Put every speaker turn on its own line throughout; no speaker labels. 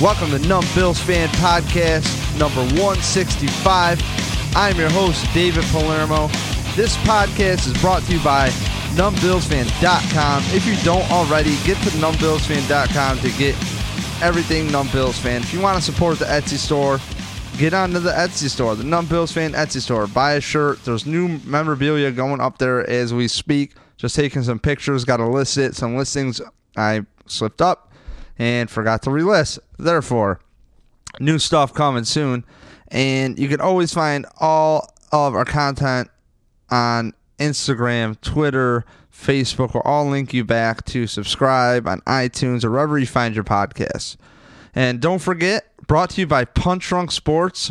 Welcome to Numb Bills Fan Podcast number 165. I'm your host, David Palermo. This podcast is brought to you by numbbillsfan.com. If you don't already, get to numbbillsfan.com to get everything Numb Bills Fan. If you want to support the Etsy store, get onto the Etsy store, the Numb Bills Fan Etsy store. Buy a shirt. There's new memorabilia going up there as we speak. Just taking some pictures. Got to list it. Some listings I slipped up and forgot to relist. Therefore, new stuff coming soon. And you can always find all of our content on Instagram, Twitter, Facebook. We'll all link you back to subscribe on iTunes or wherever you find your podcasts. And don't forget, brought to you by Punch Drunk Sports.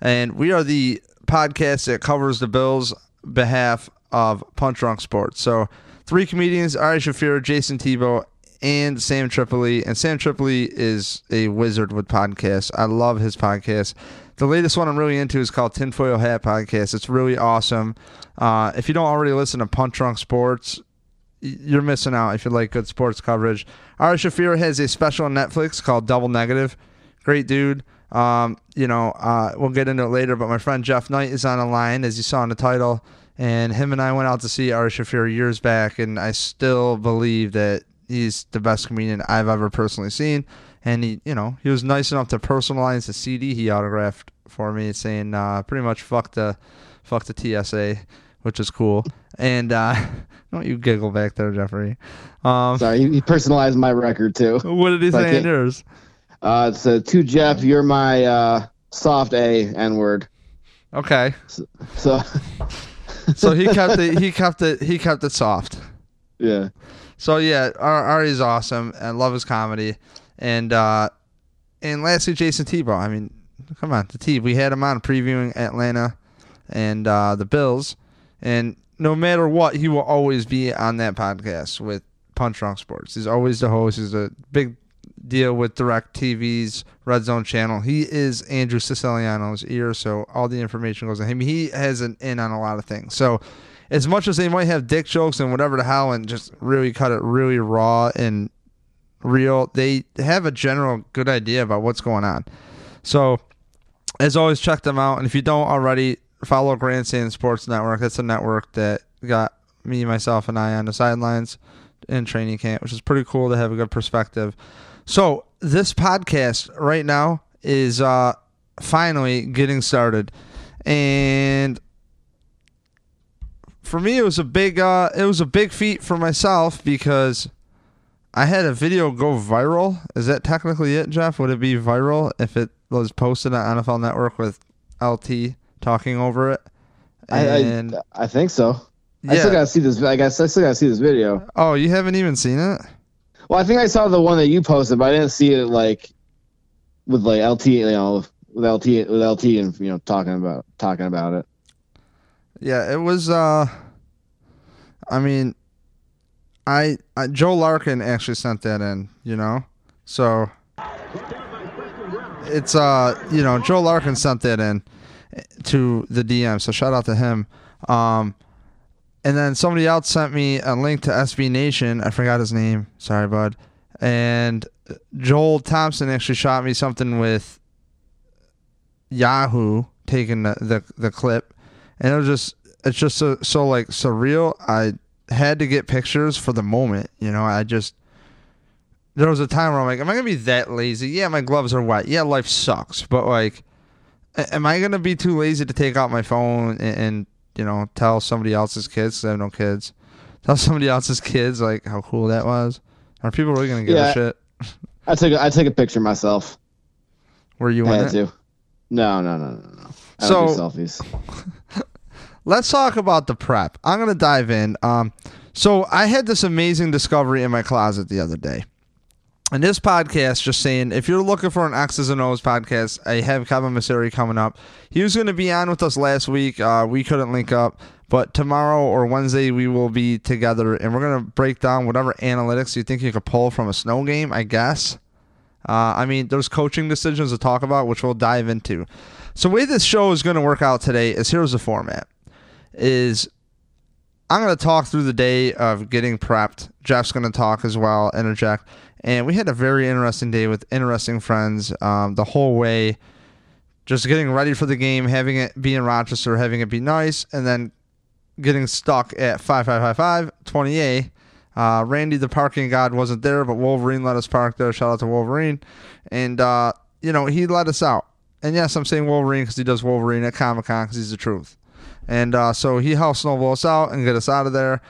And we are the podcast that covers the Bills' behalf of Punch Drunk Sports. So, three comedians Ari Shaffir, Jason Tebow, and Sam Tripoli. And Sam Tripoli is a wizard with podcasts. I love his podcast. The latest one I'm really into is called Tinfoil Hat Podcast. It's really awesome. Uh, if you don't already listen to Punch Drunk Sports, you're missing out if you like good sports coverage. Ari Shaffir has a special on Netflix called Double Negative. Great dude. Um, you know, uh, we'll get into it later, but my friend Jeff Knight is on the line, as you saw in the title. And him and I went out to see Ari Shaffir years back, and I still believe that he's the best comedian I've ever personally seen. And he, you know, he was nice enough to personalize the CD he autographed for me, saying uh, pretty much "fuck the, fuck the TSA," which is cool. And uh, don't you giggle back there, Jeffrey?
Um, Sorry, he personalized my record too.
What did he say in yours?
Uh, it's uh, to Jeff, you're my uh, soft A N word.
Okay.
So. So,
so he kept it. He kept it. He kept it soft.
Yeah.
So yeah, Ari's awesome. and love his comedy, and uh, and lastly, Jason Tebow. I mean, come on, the T. We had him on previewing Atlanta and uh, the Bills, and no matter what, he will always be on that podcast with Punch Drunk Sports. He's always the host. He's a big deal with DirecTV's Red Zone channel. He is Andrew Siciliano's ear, so all the information goes to him. He has an in on a lot of things. So as much as they might have dick jokes and whatever the hell and just really cut it really raw and real, they have a general good idea about what's going on. So, as always, check them out. And if you don't already, follow Grandstand Sports Network. That's a network that got me, myself, and I on the sidelines in training camp, which is pretty cool to have a good perspective. So, this podcast right now is uh, finally getting started. And for me, it was a big uh, it was a big feat for myself because I had a video go viral. Is that technically it, Jeff? Would it be viral if it was posted on NFL Network with LT talking over it?
And I, I, I think so. Yeah. I still gotta see this. I guess I still gotta see this video.
Oh, you haven't even seen it?
Well, I think I saw the one that you posted, but I didn't see it like with like LT, you know, with LT, with LT, and you know, talking about talking about it.
Yeah, it was. uh I mean, I, I Joe Larkin actually sent that in. You know, so it's uh you know Joe Larkin sent that in to the DM. So shout out to him. Um, and then somebody else sent me a link to SB Nation. I forgot his name. Sorry, bud. And Joel Thompson actually shot me something with Yahoo taking the, the, the clip and it was just it's just so so like surreal. I had to get pictures for the moment. You know, I just there was a time where I'm like, am I gonna be that lazy? Yeah, my gloves are wet. Yeah, life sucks, but like, am I gonna be too lazy to take out my phone and, and you know tell somebody else's kids? I have no kids. Tell somebody else's kids like how cool that was. Are people really gonna give yeah, a shit?
I took a, I took a picture myself.
Were you I had
to? No, no, no, no, no. I so selfies.
let's talk about the prep. I'm gonna dive in. Um, so I had this amazing discovery in my closet the other day. And this podcast, just saying, if you're looking for an X's and O's podcast, I have Kevin Masari coming up. He was going to be on with us last week. Uh, we couldn't link up, but tomorrow or Wednesday we will be together, and we're going to break down whatever analytics you think you could pull from a snow game. I guess. Uh, I mean, there's coaching decisions to talk about, which we'll dive into. So, the way this show is going to work out today is here's the format: is I'm going to talk through the day of getting prepped. Jeff's going to talk as well, interject. And we had a very interesting day with interesting friends um, the whole way. Just getting ready for the game, having it be in Rochester, having it be nice, and then getting stuck at 5555 20A. Uh, Randy, the parking god, wasn't there, but Wolverine let us park there. Shout out to Wolverine. And, uh, you know, he let us out. And yes, I'm saying Wolverine because he does Wolverine at Comic Con because he's the truth. And uh, so he helped snowball us out and get us out of there.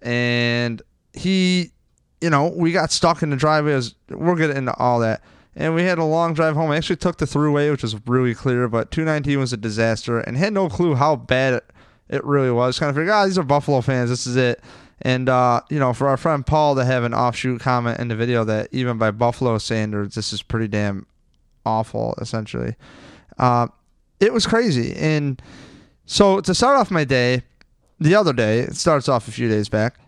And he, you know, we got stuck in the driveway. As, we'll get into all that. And we had a long drive home. I actually took the throughway, which was really clear, but 219 was a disaster and had no clue how bad it, it really was. Kind of figured, ah, these are Buffalo fans. This is it. And, uh, you know, for our friend Paul to have an offshoot comment in the video that even by Buffalo standards, this is pretty damn awful, essentially. Uh, it was crazy. And so to start off my day, the other day, it starts off a few days back.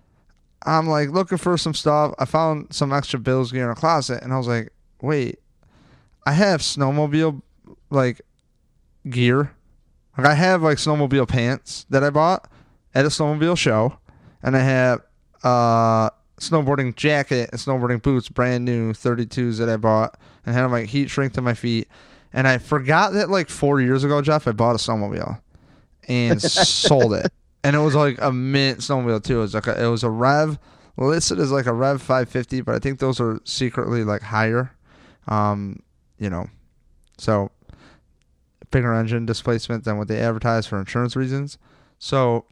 I'm like looking for some stuff. I found some extra Bills gear in a closet, and I was like, wait, I have snowmobile like gear. Like I have like snowmobile pants that I bought at a snowmobile show, and I have uh snowboarding jacket and snowboarding boots, brand new 32s that I bought, and had my heat shrink to my feet. And I forgot that like four years ago, Jeff, I bought a snowmobile and sold it. And it was like a mint snowmobile too. It was like a, it was a Rev listed as like a Rev 550, but I think those are secretly like higher. Um, you know, so bigger engine displacement than what they advertise for insurance reasons. So,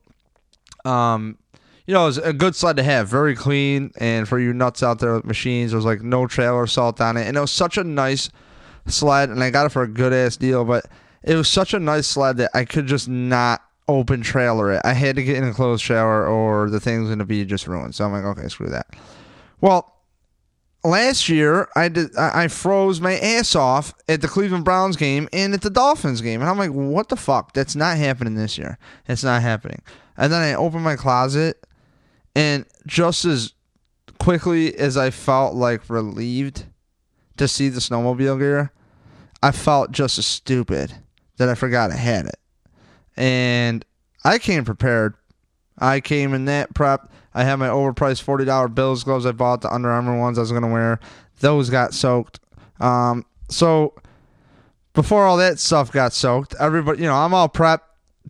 um, you know, it was a good sled to have, very clean. And for you nuts out there with machines, there was like no trailer salt on it, and it was such a nice sled, and I got it for a good ass deal. But it was such a nice sled that I could just not open trailer it. I had to get in a closed shower, or the thing's gonna be just ruined. So I'm like, okay, screw that. Well, last year I did I froze my ass off at the Cleveland Browns game and at the Dolphins game, and I'm like, what the fuck? That's not happening this year. It's not happening. And then I opened my closet and just as quickly as I felt like relieved to see the snowmobile gear, I felt just as stupid that I forgot I had it. And I came prepared. I came in that prep. I had my overpriced $40 Bills gloves I bought, the Under Armour ones I was to wear. Those got soaked. Um, so before all that stuff got soaked, everybody, you know, I'm all prepped.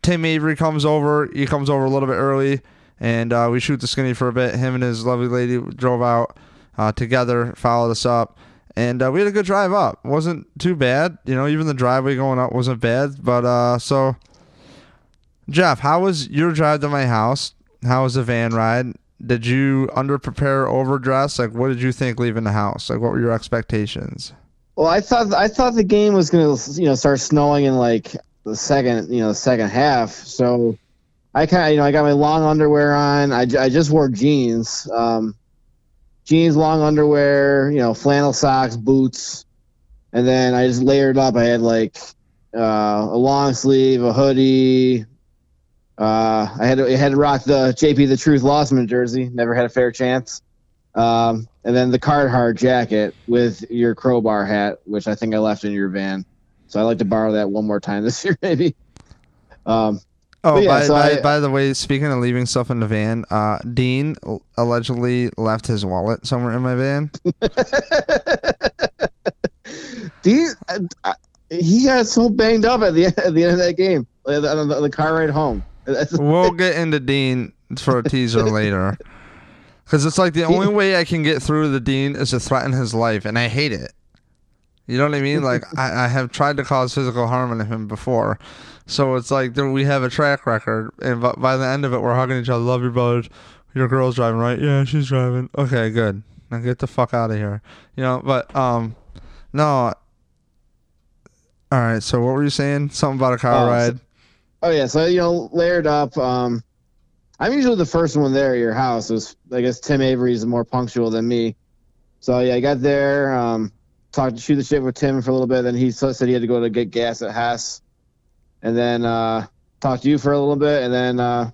Tim Avery comes over. He comes over a little bit early and uh, we shoot the skinny for a bit. Him and his lovely lady drove out uh, together, followed us up, and uh, we had a good drive up. wasn't too bad, you know. Even the driveway going up wasn't bad. But uh, so, Jeff, how was your drive to my house? How was the van ride? Did you under prepare, overdress? Like, what did you think leaving the house? Like, what were your expectations?
Well, I thought I thought the game was gonna you know start snowing in like the second you know second half. So I kind of, you know, I got my long underwear on. I, I just wore jeans, um, jeans, long underwear, you know, flannel socks, boots, and then I just layered up. I had like uh, a long sleeve, a hoodie. Uh, I had to, I had to rock the JP the Truth Losman jersey. Never had a fair chance. Um, and then the Carhartt jacket with your crowbar hat, which I think I left in your van. So I'd like to borrow that one more time this year, maybe. Um,
Oh, yeah, by, so by, I, by, the way, speaking of leaving stuff in the van, uh, Dean allegedly left his wallet somewhere in my van.
Dean, uh, he got so banged up at the at the end of that game, on the, the car ride home.
We'll get into Dean for a teaser later, because it's like the only way I can get through the Dean is to threaten his life, and I hate it. You know what I mean? Like I, I have tried to cause physical harm to him before, so it's like we have a track record, and by the end of it, we're hugging each other. Love your brothers. Your girl's driving, right? Yeah, she's driving. Okay, good. Now get the fuck out of here. You know, but um, no. All right. So what were you saying? Something about a car
oh,
ride.
Oh yeah. So you know, layered up. Um, I'm usually the first one there at your house. It was I guess Tim Avery's more punctual than me. So yeah, I got there. Um, talked to shoot the shit with Tim for a little bit. Then he said he had to go to get gas at Hess and then uh, talked to you for a little bit, and then uh,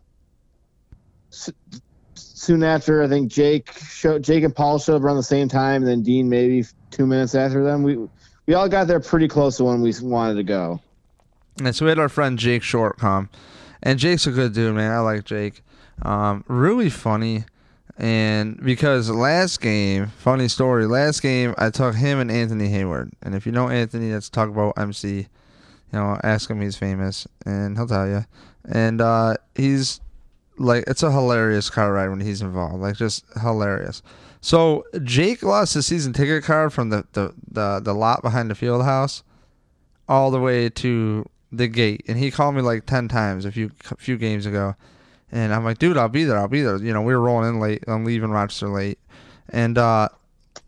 soon after, I think Jake Jake and Paul showed up around the same time, and then Dean maybe two minutes after them. We we all got there pretty close to when we wanted to go.
And so we had our friend Jake Short come, and Jake's a good dude, man. I like Jake. Um, really funny. And because last game, funny story, last game I took him and Anthony Hayward. And if you know Anthony, let's talk about MC. You know, ask him, he's famous, and he'll tell you. And uh, he's like, it's a hilarious car ride when he's involved, like just hilarious. So Jake lost his season ticket card from the the, the, the lot behind the field house all the way to the gate, and he called me like ten times a few a few games ago, and I'm like, dude, I'll be there, I'll be there. You know, we were rolling in late, I'm leaving Rochester late, and uh,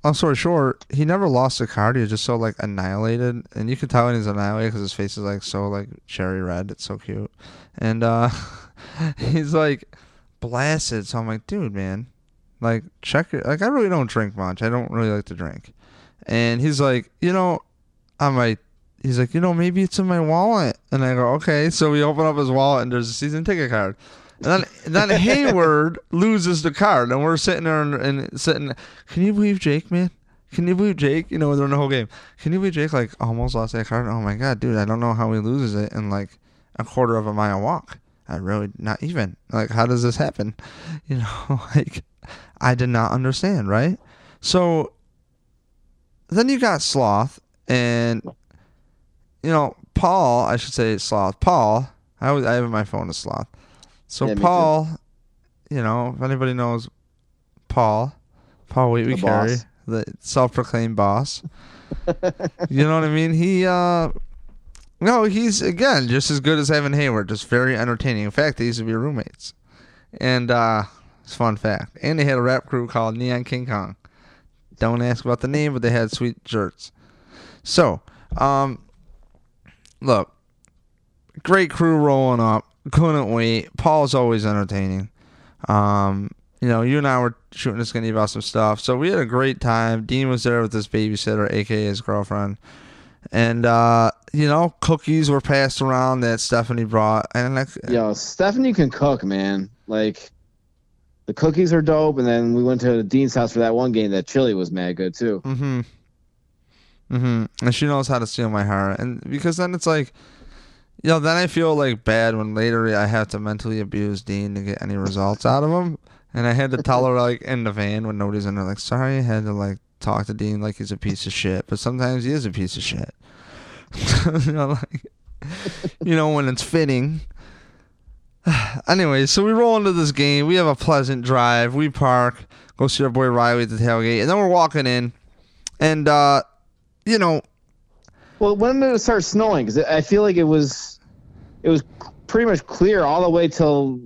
long story short, he never lost a card. He was just so like annihilated, and you could tell when he's annihilated because his face is like so like cherry red. It's so cute, and uh, he's like blasted. So I'm like, dude, man, like check it. Like I really don't drink much. I don't really like to drink, and he's like, you know, I'm like he's like, you know, maybe it's in my wallet. And I go, okay. So we open up his wallet and there's a season ticket card. And then, and then Hayward loses the card, and we're sitting there and, and, sitting. Can you believe Jake, man? Can you believe Jake? You know, during the whole game, can you believe Jake like almost lost that card? Oh my god, dude! I don't know how he loses it in like a quarter of a mile walk. I really not even like how does this happen? You know, like I did not understand, right? So then you got Sloth, and you know, Paul, I should say Sloth. Paul, I always, I have my phone as Sloth. So
Yeah,
Paul, you know, if anybody knows Paul, Paul Wheatley
The
Carey,
boss.
the self-proclaimed boss. you know what I mean? He, uh, no, he's again just as good as Evan Hayward, just very entertaining. In fact, they used to be roommates, and uh, it's a fun fact. And they had a rap crew called Neon King Kong. Don't ask about the name, but they had sweet shirts. So, um, look, great crew rolling up. Couldn't wait. Paul's always entertaining. Um, you know, you and I were shooting a skinny about some stuff, so we had a great time. Dean was there with his babysitter, aka his girlfriend, and uh, you know, cookies were passed around that Stephanie brought, and like,
Yo, Stephanie can cook, man. Like, the cookies are dope. And then we went to Dean's house for that one game. That chili was mad good too.
Mm-hmm. Mm-hmm. And she knows how to steal my heart. And because then it's like, you know, then I feel like bad when later I have to mentally abuse Dean to get any results out of him. And I had to tell her like in the van when nobody's in there, like, sorry, I had to like talk to Dean like he's a piece of shit. But sometimes he is a piece of shit. you know, like, you know, when it's fitting. anyway, so we roll into this game. We have a pleasant drive. We park, go see our boy Riley at the tailgate, and then we're walking in, and uh, you know,
Well, when did it start snowing? Because I feel like it was, it was pretty much clear all the way till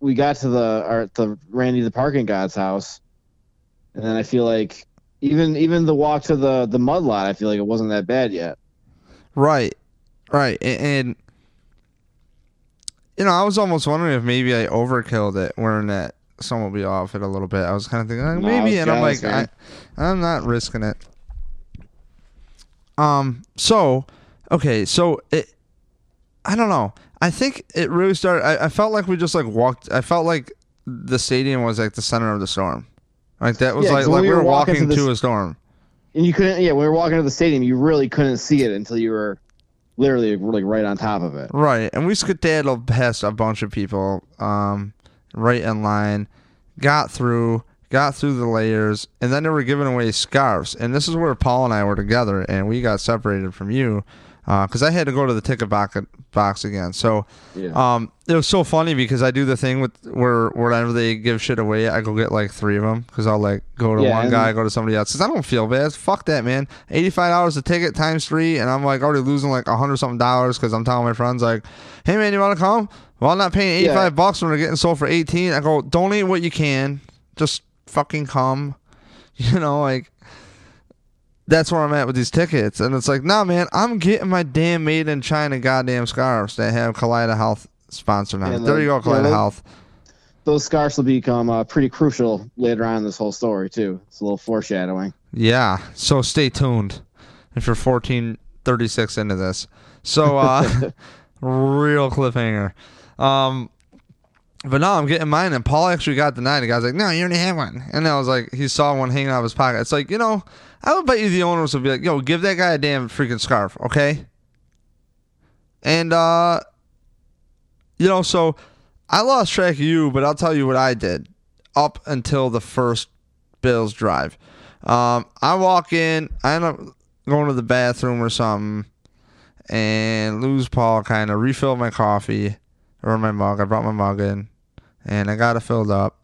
we got to the our, the Randy the parking god's house, and then I feel like even even the walk to the the mud lot, I feel like it wasn't that bad yet.
right, right, and, and you know, I was almost wondering if maybe I overkilled it, wearing that someone will be off it a little bit. I was kind of thinking like, maybe,
was
and I'm like, I. I'm not risking it. Um. So, okay. So it. I don't know. I think it really started. I, I felt like we just like walked. I felt like the stadium was like the center of the storm. Like that was
Yeah,
like like we
we
were
were walking
walking
to
to a storm.
And you couldn't, yeah, when we were walking to the stadium, you really couldn't see it until you were literally like right on top of it.
Right, and we skedaddled past a bunch of people, um, right in line, got through, got through the layers, and then they were giving away scarves. And this is where Paul and I were together, and we got separated from you, because I had to go to the ticket box, box again. So,
Yeah.
um, it was so funny because I do the thing with where whenever they give shit away, I go get like three of them because I'll like go to
Yeah,
one guy, go to somebody else. Because I don't feel bad. Fuck that, man. Eighty five dollars a ticket times three, and I'm like already losing like a hundred something dollars because I'm telling my friends like, "Hey man, you want to come?" Well, I'm not paying eighty five
Yeah.
bucks when they're getting sold for eighteen. I go donate what you can. Just fucking come. You know, like that's where I'm at with these tickets. And it's like, nah, man, I'm getting my damn made in China goddamn scarves that have Kaleida Health sponsored on
Yeah.
There you go,
yeah,
Kaleida
the-
Health.
Those scarves will become uh, pretty crucial later on in this whole story too. It's a little foreshadowing.
Yeah. So stay tuned if you're 1436 into this. So, uh, real cliffhanger. Um, but no, I'm getting mine, and Paul actually got denied. The guy's like, "No, you already have one," and I was like, he saw one hanging out of his pocket. It's like, you know, I would bet you the owners would be like, "Yo, give that guy a damn freaking scarf, okay?" And uh, you know, so I lost track of you, but I'll tell you what I did up until the first Bills drive. Um, I walk in, I end up going to the bathroom or something, and lose Paul kind of refilled my coffee or my mug. I brought my mug in, and I got it filled up,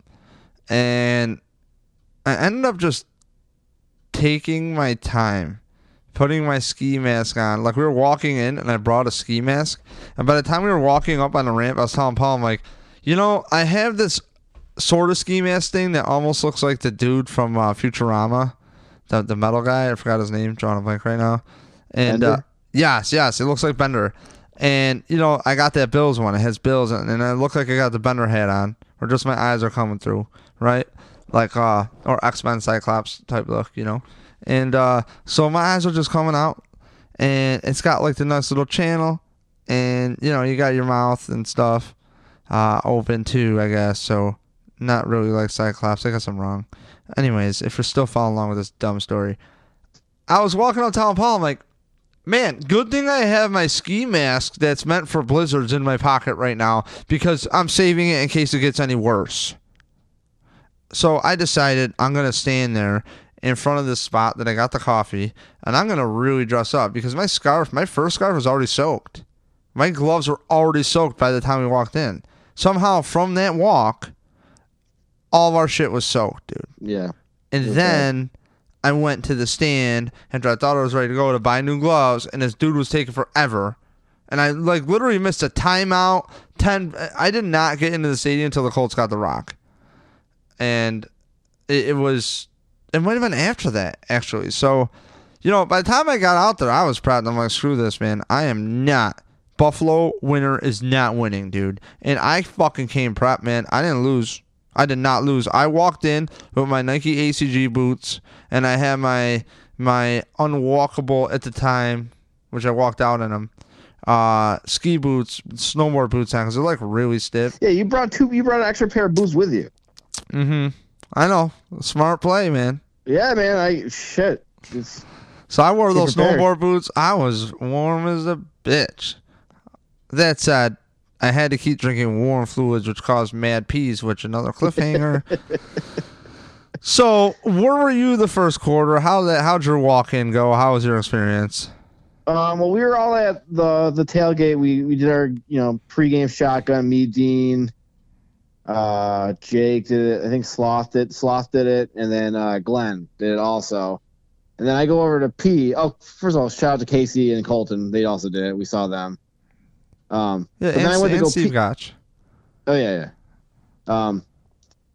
and I ended up just taking my time putting my ski mask on. Like we were walking in and I brought a ski mask. And by the time we were walking up on the ramp, I was telling Paul, I'm like, you know, I have this sort of ski mask thing that almost looks like the dude from uh, Futurama, the, the metal guy. I forgot his name, drawing a blank right now. And uh, yes, yes, it looks like Bender. And you know, I got that Bills one. It has Bills, and, and I look like I got the Bender hat on, or just my eyes are coming through, right? Like uh, or X Men Cyclops type look, you know. And uh, so my eyes are just coming out, and it's got like the nice little channel, and you know you got your mouth and stuff uh, open too, I guess. So not really like Cyclops. I guess I'm wrong. Anyways, if you're still following along with this dumb story, I was walking up Town Paul. I'm like, man, good thing I have my ski mask that's meant for blizzards in my pocket right now because I'm saving it in case it gets any worse. So I decided I'm gonna stand there in front of this spot that I got the coffee, and I'm gonna really dress up because my scarf, my first scarf, was already soaked. My gloves were already soaked by the time we walked in. Somehow, from that walk, all of our shit was soaked, dude.
Yeah.
And okay. then I went to the stand and I thought I was ready to go to buy new gloves, and this dude was taking forever. And I like literally missed a timeout. Ten. I did not get into the stadium until the Colts got the rock, and it, it was it might have been after that actually. So, you know, by the time I got out there, I was proud. I'm like, screw this, man. I am not. Buffalo winner is not winning, dude. And I fucking came prep, man. I didn't lose. I did not lose. I walked in with my Nike ACG boots, and I had my my unwalkable at the time, which I walked out in them. Uh, ski boots, snowboard boots on because they're like really stiff.
Yeah, you brought two. You brought an extra pair of boots with you.
Mm-hmm. I know. Smart play, man.
Yeah, man. I shit. It's,
so I wore those prepared. snowboard boots. I was warm as a bitch. That said, I had to keep drinking warm fluids, which caused mad peas, which another cliffhanger. so, where were you the first quarter? How that? How'd your walk in go? How was your experience?
Um, well, we were all at the the tailgate. We we did our you know pregame shotgun. Me, Dean, uh, Jake did it. I think Sloth did. Sloth did it, and then uh, Glenn did it also. And then I go over to P. Oh, first of all, shout out to Casey and Colton. They also did it. We saw them. Um,
yeah, and, then I went to go Steve pee. Gotch.
Oh yeah, yeah. Um,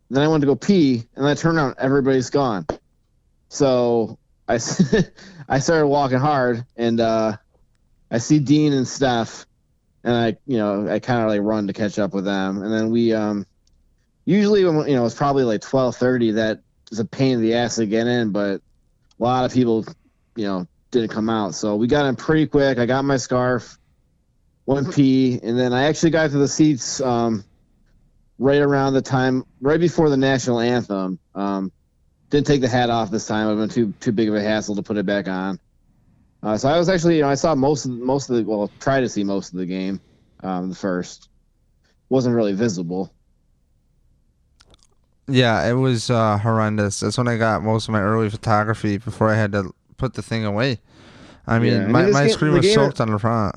then I went to go pee, and then I turned around. Everybody's gone. So I I started walking hard, and uh, I see Dean and Steph, and I you know I kind of like run to catch up with them, and then we um usually when you know it's probably like twelve thirty. That is a pain in the ass to get in, but a lot of people, you know, didn't come out. So we got in pretty quick. I got my scarf, one pee, and then I actually got to the seats um, right around the time, right before the national anthem. Um, didn't take the hat off this time. It would been too too big of a hassle to put it back on. Uh, so I was actually, you know, I saw most of most of the well, try to see most of the game. Um, the first wasn't really visible.
Yeah, it was uh, horrendous. That's when I got most of my early photography before I had to put the thing away. I mean, yeah, my, my game, screen was soaked on the front.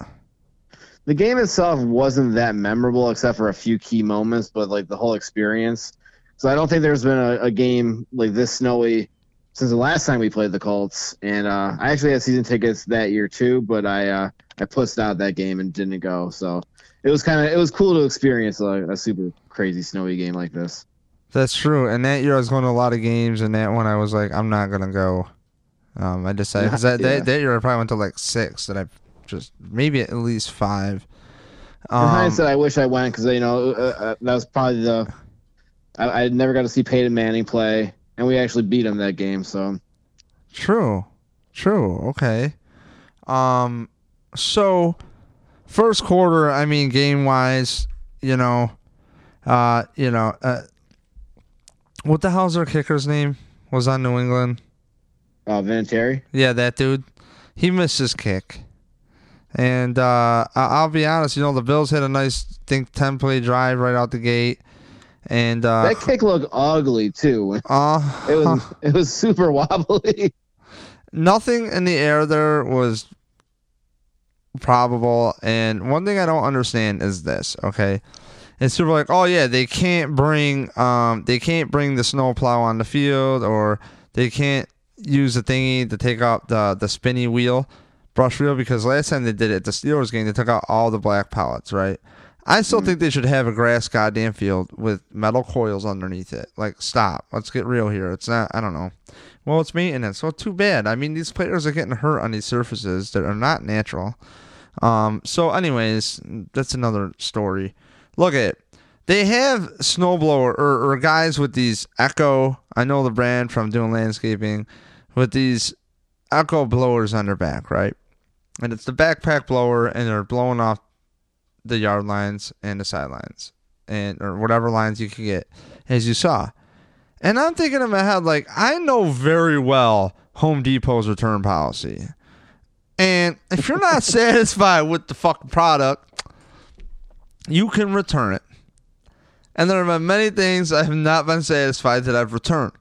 The game itself wasn't that memorable except for a few key moments, but like the whole experience. So I don't think there's been a, a game like this snowy since the last time we played the Colts. And uh, I actually had season tickets that year too, but I uh, I pussed out that game and didn't go. So it was kind of it was cool to experience a, a super crazy snowy game like this.
That's true. And that year I was going to a lot of games, and that one I was like, I'm not gonna go. Um, I decided because that, yeah. that, that year I probably went to like six, that I just maybe at least five.
Um, In hindsight, I wish I went because you know uh, uh, that was probably the I, I never got to see Peyton Manning play, and we actually beat him that game. So
true, true. Okay. Um, so first quarter, I mean, game wise, you know, uh, you know, uh, what the hell's our kicker's name? Was on New England.
Uh, Vinatieri.
Yeah, that dude. He missed his kick. And uh, I'll be honest, you know, the Bills hit a nice, think, 10 play drive right out the gate. And uh,
That kick looked ugly too.
uh,
It was it was super wobbly.
nothing in the air there was probable. And one thing I don't understand is this, okay? It's of like, oh yeah, they can't bring um they can't bring the snowplow on the field or they can't use the thingy to take out the the spinny wheel, brush wheel, because last time they did it, the Steelers game, they took out all the black pellets, right? I still think they should have a grass goddamn field with metal coils underneath it. Like, stop. Let's get real here. It's not. I don't know. Well, it's maintenance. Well, too bad. I mean, these players are getting hurt on these surfaces that are not natural. Um. So, anyways, that's another story. Look at it. They have snowblower or, or guys with these Echo. I know the brand from doing landscaping with these Echo blowers on their back, right? And it's the backpack blower, and they're blowing off the yard lines and the sidelines and or whatever lines you can get as you saw. And i'm thinking in my head like i know very well home depot's return policy. And if you're not satisfied with the fucking product you can return it. And there have been many things i have not been satisfied that i've returned.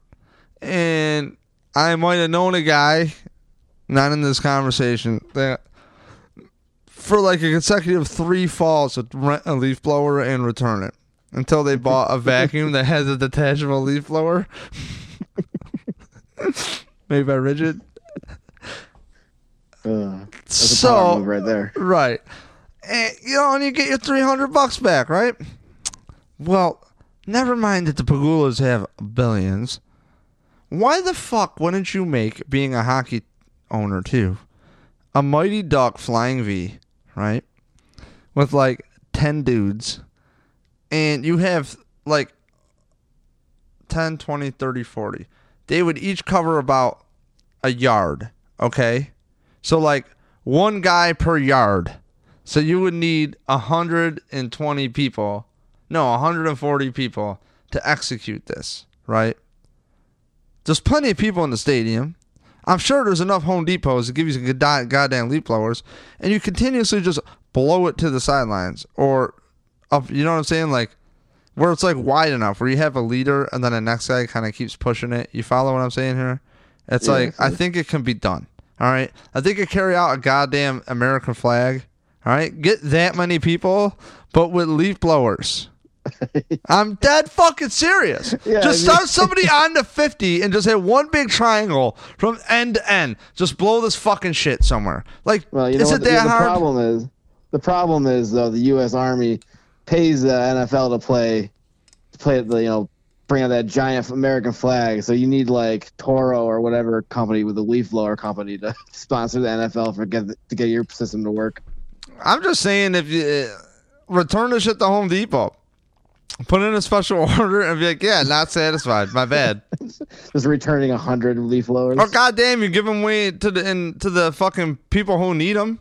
And i might have known a guy not in this conversation that for like a consecutive three falls to rent a leaf blower and return it until they bought a vacuum that has a detachable leaf blower made by Ridgid.
Uh, that's a power move
So
right there.
right, and you know, and you get your three hundred bucks back, right? Well, never mind that the Pegulas have billions. Why the fuck wouldn't you make being a hockey owner too a Mighty Duck Flying V, right? With like 10 dudes. And you have like 10, 20, 30, 40. They would each cover about a yard, okay? So like one guy per yard. So you would need 120 people, no, 140 people to execute this, right? There's plenty of people in the stadium. I'm sure there's enough Home Depots to give you some good goddamn leaf blowers, and you continuously just blow it to the sidelines or up. You know what I'm saying? Like where it's like wide enough, where you have a leader and then the next guy kind of keeps pushing it. You follow what I'm saying here? It's
Yeah,
like
I
I think it can be done. All right, I think it carry out a goddamn American flag. All right, get that many people, but with leaf blowers. I'm dead fucking serious.
Yeah,
just
I mean-
start somebody on the 50 and just hit one big triangle from end to end. Just blow this fucking shit somewhere. Like,
Well, you know
is
what
it
the,
that
the
hard?
problem is? The problem is though the U.S. Army pays the NFL to play, to play the you know bring out that giant American flag. So you need like Toro or whatever company with the leaf blower company to sponsor the NFL for get to get your system to work.
I'm just saying, if you uh, return the shit to Home Depot, put in a special order and be like, yeah, not satisfied. My bad.
Just returning a hundred leaf blowers.
or goddamn, you give them away to the in, to the fucking people who need them.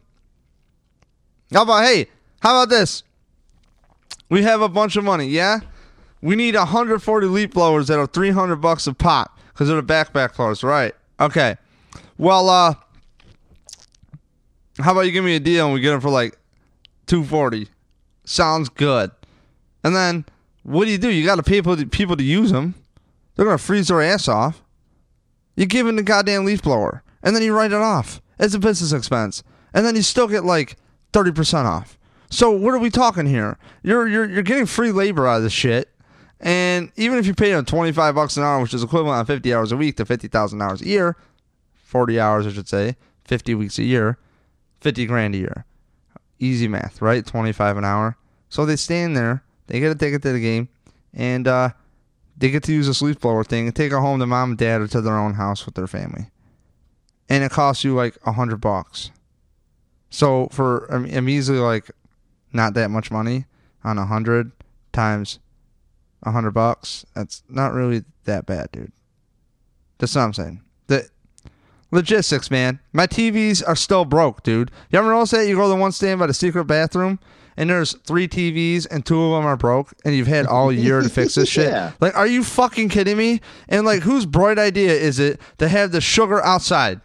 How about hey? How about this? We have a bunch of money, yeah. We need 140 leaf blowers that are 300 bucks a pop because they're the backpack blowers, right? Okay. Well, uh, how about you give me a deal and we get them for like 240? Sounds good. And then what do you do? You got to pay people to, people to use them. They're gonna freeze their ass off. You give them the goddamn leaf blower, and then you write it off. as a business expense, and then you still get like thirty percent off. So what are we talking here? You're you're you're getting free labor out of this shit, and even if you pay them twenty five bucks an hour, which is equivalent on fifty hours a week to fifty thousand hours a year, forty hours I should say, fifty weeks a year, fifty grand a year. Easy math, right? Twenty five an hour. So they stand there, they get a ticket to the game, and uh, they get to use this leaf blower thing and take it home to mom and dad or to their own house with their family. And it costs you like a hundred bucks. So for I'm easily like not that much money on a hundred times a hundred bucks. That's not really that bad, dude. That's what I'm saying. The logistics, man. My TVs are still broke, dude. You ever notice that? You go to the one stand by the secret bathroom and there's three TVs and two of them are broke and you've had all year to fix this shit.
Yeah.
Like, are you fucking kidding me? And like, whose bright idea is it to have the sugar outside?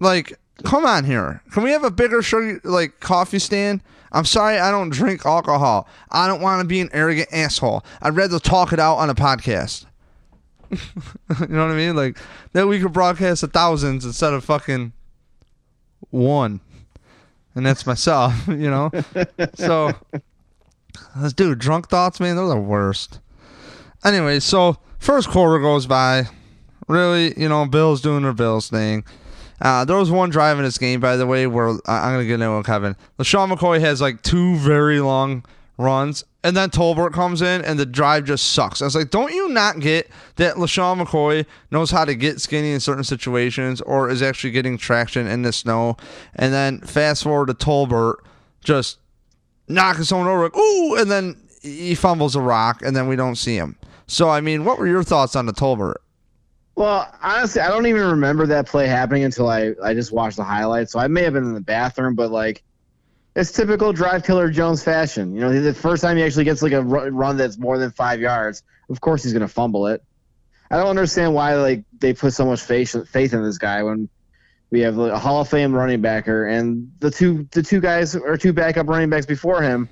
Like, come on here. Can we have a bigger sugar like coffee stand? I'm sorry, I don't drink alcohol. I don't want to be an arrogant asshole. I'd rather talk it out on a podcast. you know what I mean? Like that we could broadcast to thousands instead of fucking one, and that's myself. You know, so let's do drunk thoughts, man. They're the worst. Anyway, so first quarter goes by. Really, you know, Bills doing their Bills thing. Uh, there was one drive in this game, by the way, where uh, I'm to get into it, Kevin. LeSean McCoy has like two very long runs, and then Tolbert comes in, and the drive just sucks. I was like, don't you not get that LeSean McCoy knows how to get skinny in certain situations or is actually getting traction in the snow? And then fast forward to Tolbert, just knocking someone over, like, ooh, and then he fumbles a rock, and then we don't see him. So, I mean, what were your thoughts on the Tolbert?
Well, honestly, I don't even remember that play happening until I, I just watched the highlights. So I may have been in the bathroom, but like, it's typical drive killer Jones fashion. You know, the first time he actually gets like a run that's more than five yards, of course he's going to fumble it. I don't understand why like they put so much faith faith in this guy when we have a Hall of Fame running backer and the two the two guys or two backup running backs before him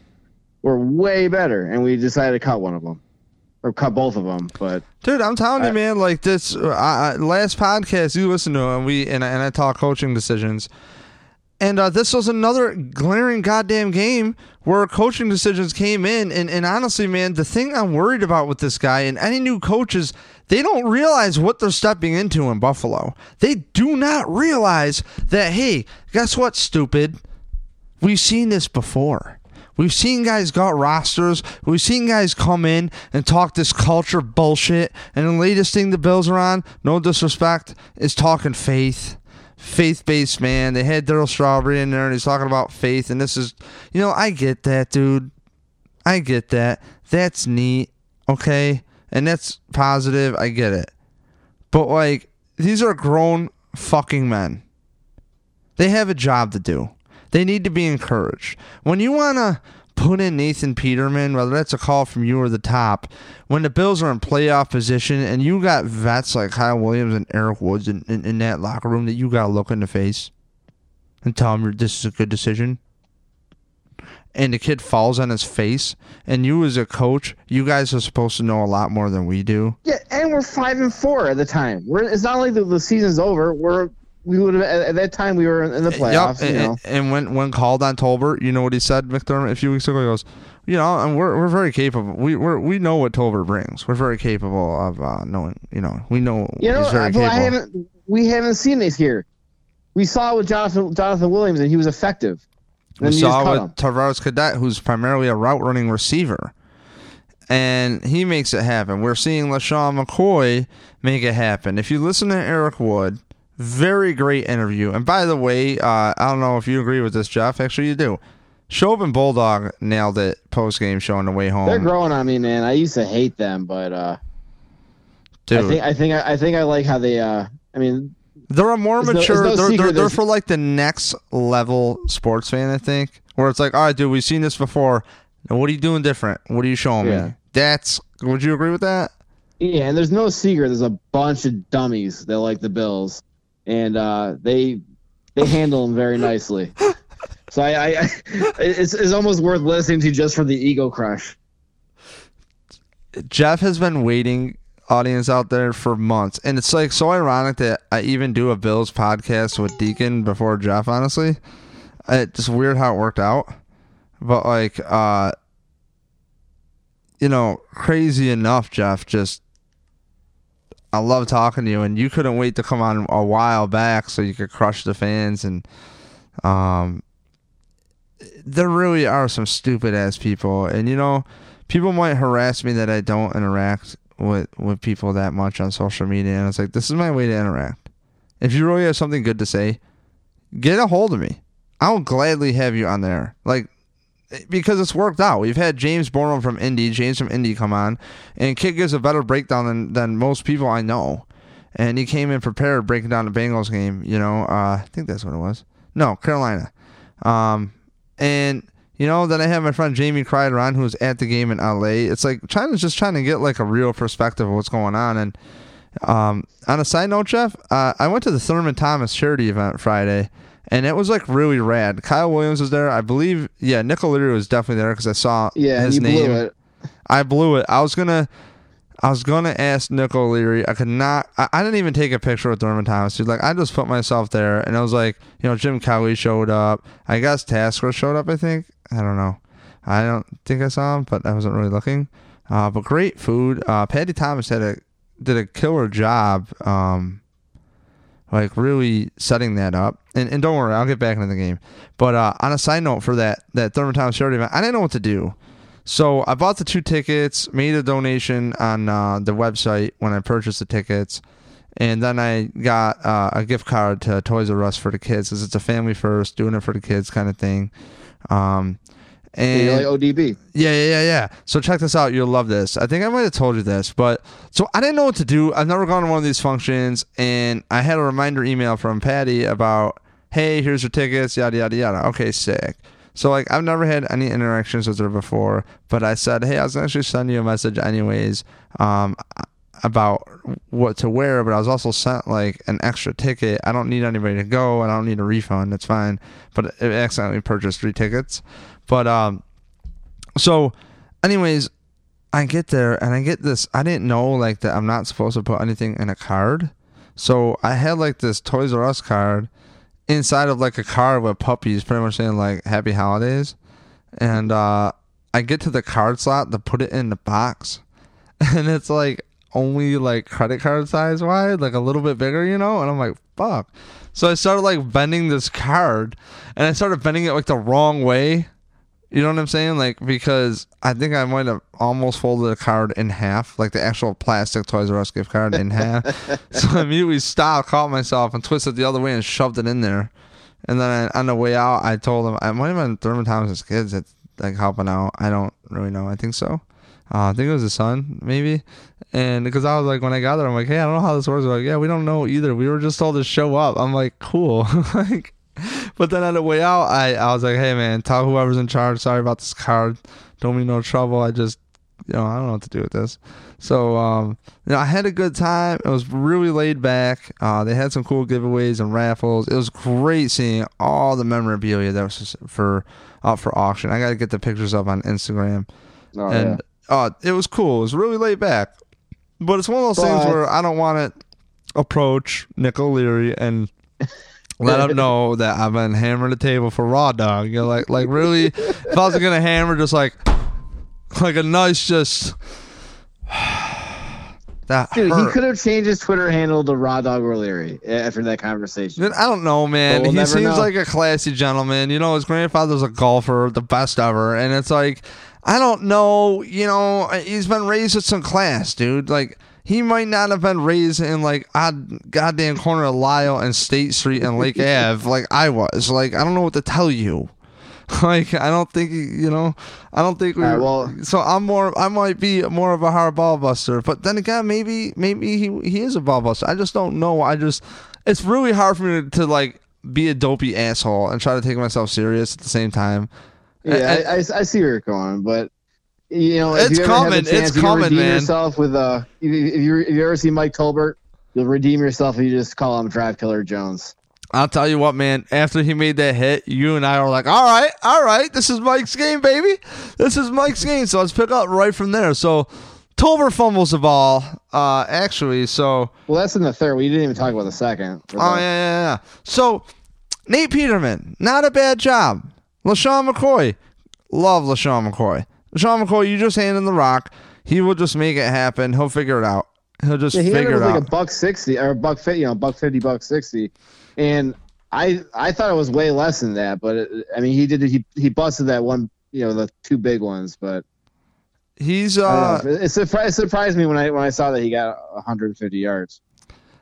were way better, and we decided to cut one of them or cut both of them. But
dude, I'm telling I, you, man, like this uh, last podcast you listened to, and we and, and I talk coaching decisions. And uh, this was another glaring goddamn game where coaching decisions came in. And, and honestly, man, the thing I'm worried about with this guy and any new coaches, they don't realize what they're stepping into in Buffalo. They do not realize that, hey, guess what, stupid? We've seen this before. We've seen guys got rosters. We've seen guys come in and talk this culture bullshit. And the latest thing the Bills are on, no disrespect, is talking faith. Faith based man. They had Darryl Strawberry in there and he's talking about faith. And this is, you know, I get that, dude. I get that. That's neat. Okay. And that's positive. I get it. But, like, these are grown fucking men. They have a job to do. They need to be encouraged. When you want to put in Nathan Peterman, whether that's a call from you or the top, when the Bills are in playoff position and you got vets like Kyle Williams and Eric Woods in, in, in that locker room that you got to look in the face and tell them this is a good decision. And the kid falls on his face, and you as a coach, you guys are supposed to know a lot more than we do.
Yeah, and we're five and four at the time. We're it's not like the, the season's over. We're we would have at that time we were in the playoffs. Yep.
And,
you know.
and when when called on Tolbert, you know what he said, McDermott, a few weeks ago. He goes, you know, and we're we're very capable. We we we know what Tolbert brings. We're very capable of uh, knowing. You know, we know.
You know, I, I haven't. We haven't seen this here. We saw with Jonathan Jonathan Williams, and he was effective.
we saw with Travaris Cadet, who's primarily a route running receiver and he makes it happen. We're seeing LeSean McCoy make it happen. If you listen to Eric Wood, very great interview. And by the way, uh, I don't know if you agree with this, Jeff. Actually, you do. Schopp and Bulldog nailed it post game show on the way home.
They're growing on me, man. I used to hate them, but uh, Dude. I think I think I think I like how they. Uh, I mean,
they're a more mature. No, no they're, they're, they're, for like the next level sports fan. I think where it's like, all right, dude, we've seen this before. Now, what are you doing different? What are you showing yeah. me? That's. Would you agree with that?
Yeah, and there's no secret. There's a bunch of dummies that like the Bills and uh, they they handle them very nicely. So I, I, I it's, it's almost worth listening to just for the ego crush.
Jeff has been waiting audience out there for months. And it's like so ironic that I even do a Bills podcast with Deacon before Jeff, honestly. It's just weird how it worked out. But like uh you know, crazy enough, Jeff, just I love talking to you, and you couldn't wait to come on a while back so you could crush the fans. And um, there really are some stupid ass people, and you know, people might harass me that I don't interact with with people that much on social media, and it's like this is my way to interact. If you really have something good to say, get a hold of me. I'll gladly have you on there. Like because it's worked out. We've had James Borman from Indy, James from Indy come on, and Kid gives a better breakdown than, than most people I know. And he came in prepared breaking down the Bengals game, you know, uh, I think that's what it was. No, Carolina. Um, and, you know, then I have my friend Jamie Kreider on who's at the game in LA. It's like China's just trying to get like a real perspective of what's going on. And um, on a side note, Jeff, uh, I went to the Thurman Thomas charity event Friday and it was like really rad. Kyle Williams was there, I believe. Yeah, Nick O'Leary was definitely there because I saw
Yeah,
his name.
blew it.
I blew it. I was gonna, I was gonna ask Nick O'Leary. I could not. I, I didn't even take a picture with Thurman Thomas. Dude, like I just put myself there, and I was like, you know, Jim Kelly showed up. I guess Tasker showed up. I think. I don't know. I don't think I saw him, but I wasn't really looking. Uh, but great food. Uh, Patti Thomas had a did a killer job. Um, like really setting that up. And, and don't worry, I'll get back into the game. But uh, on a side note for that that Thomas charity event, I didn't know what to do. So I bought the two tickets, made a donation on uh, the website when I purchased the tickets, and then I got uh, a gift card to Toys R Us for the kids because it's a family first, doing it for the kids kind of thing. Um, and
You're like ODB.
yeah, yeah, yeah, yeah. So check this out. You'll love this. I think I might have told you this, but so I didn't know what to do. I've never gone to one of these functions, and I had a reminder email from Patti about, hey, here's your tickets, yada yada yada. Okay, sick. So like I've never had any interactions with her before, but I said, hey, I was gonna actually sending you a message anyways, um, about what to wear, but I was also sent like an extra ticket. I don't need anybody to go, and I don't need a refund. It's fine. But it accidentally purchased three tickets. But um, so, anyways, I get there and I get this. I didn't know like that I'm not supposed to put anything in a card. So I had like this Toys R Us card inside of like a card with puppies, pretty much saying like Happy Holidays. And uh, I get to the card slot to put it in the box, and it's like only like credit card size wide, like a little bit bigger, you know. And I'm like, fuck. So I started like bending this card, and I started bending it like the wrong way. You know what I'm saying? Like because I think I might have almost folded a card in half, like the actual plastic Toys R Us gift card in half. so I immediately stopped, caught myself, and twisted the other way and shoved it in there. And then I, on the way out, I told him I might have been Thurman Thomas's kids that's like helping out. I don't really know. I think so. Uh, I think it was his son, maybe. And because I was like, when I got there, I'm like, hey, I don't know how this works. They're like, yeah, we don't know either. We were just told to show up. I'm like, cool. like, but then on the way out, I, I was like, hey, man, tell whoever's in charge, sorry about this card. Don't mean no trouble. I just, you know, I don't know what to do with this. So, um, you know, I had a good time. It was really laid back. Uh, they had some cool giveaways and raffles. It was great seeing all the memorabilia that was for out for auction. I got to get the pictures up on Instagram
Oh,
and uh, it was cool. It was really laid back, but it's one of those things where I don't want to approach Nick O'Leary and let him know that I've been hammering the table for raw dog. You know, like like really, if I was gonna hammer, just like like a nice just that
Dude, he could have changed his Twitter handle to Raw Dog O'Leary after that conversation.
Dude, I don't know, man.
We'll
he seems
know.
like a classy gentleman. You know, his grandfather's a golfer, the best ever, and it's like, I don't know. You know, uh, he's been raised with some class, dude. Like he might not have been raised in like odd goddamn corner of Lyell and State Street and Lake Ave like I was. Like I don't know what to tell you. Like I don't think you know. I don't think we.
Right, well-
so I'm more. I might be more of a hard ball buster, but then again, maybe maybe he he is a ball buster. I just don't know. I just it's really hard for me to, to like be a dopey asshole and try to take myself serious at the same time.
Yeah, I, I, I see where you're going, but you know, if
It's
you ever have
coming,
chance,
it's
you redeem
man.
yourself with uh, if you, if you if you ever see Mike Tolbert, you'll redeem yourself if you just call him Drive Killer Jones.
I'll tell you what, man. After he made that hit, you and I were like, "All right, all right, this is Mike's game, baby. This is Mike's game." So let's pick up right from there. So Tolbert fumbles the ball, uh, actually. So
Well, that's in the third. We didn't even talk about the second.
Oh yeah, yeah, yeah. So Nate Peterman, not a bad job. LeSean McCoy, love LeSean McCoy. LeSean McCoy, you just hand him the rock. He will just make it happen. He'll figure it out. He'll just
Yeah, he
figure it
up
out.
like a buck sixty or a buck fifty, you know, buck fifty, buck sixty, and I I thought it was way less than that, but it, I mean he did he he busted that one, you know, the two big ones, but
He's uh,
don't it, surprised, it surprised me when I when I saw that he got 150 yards.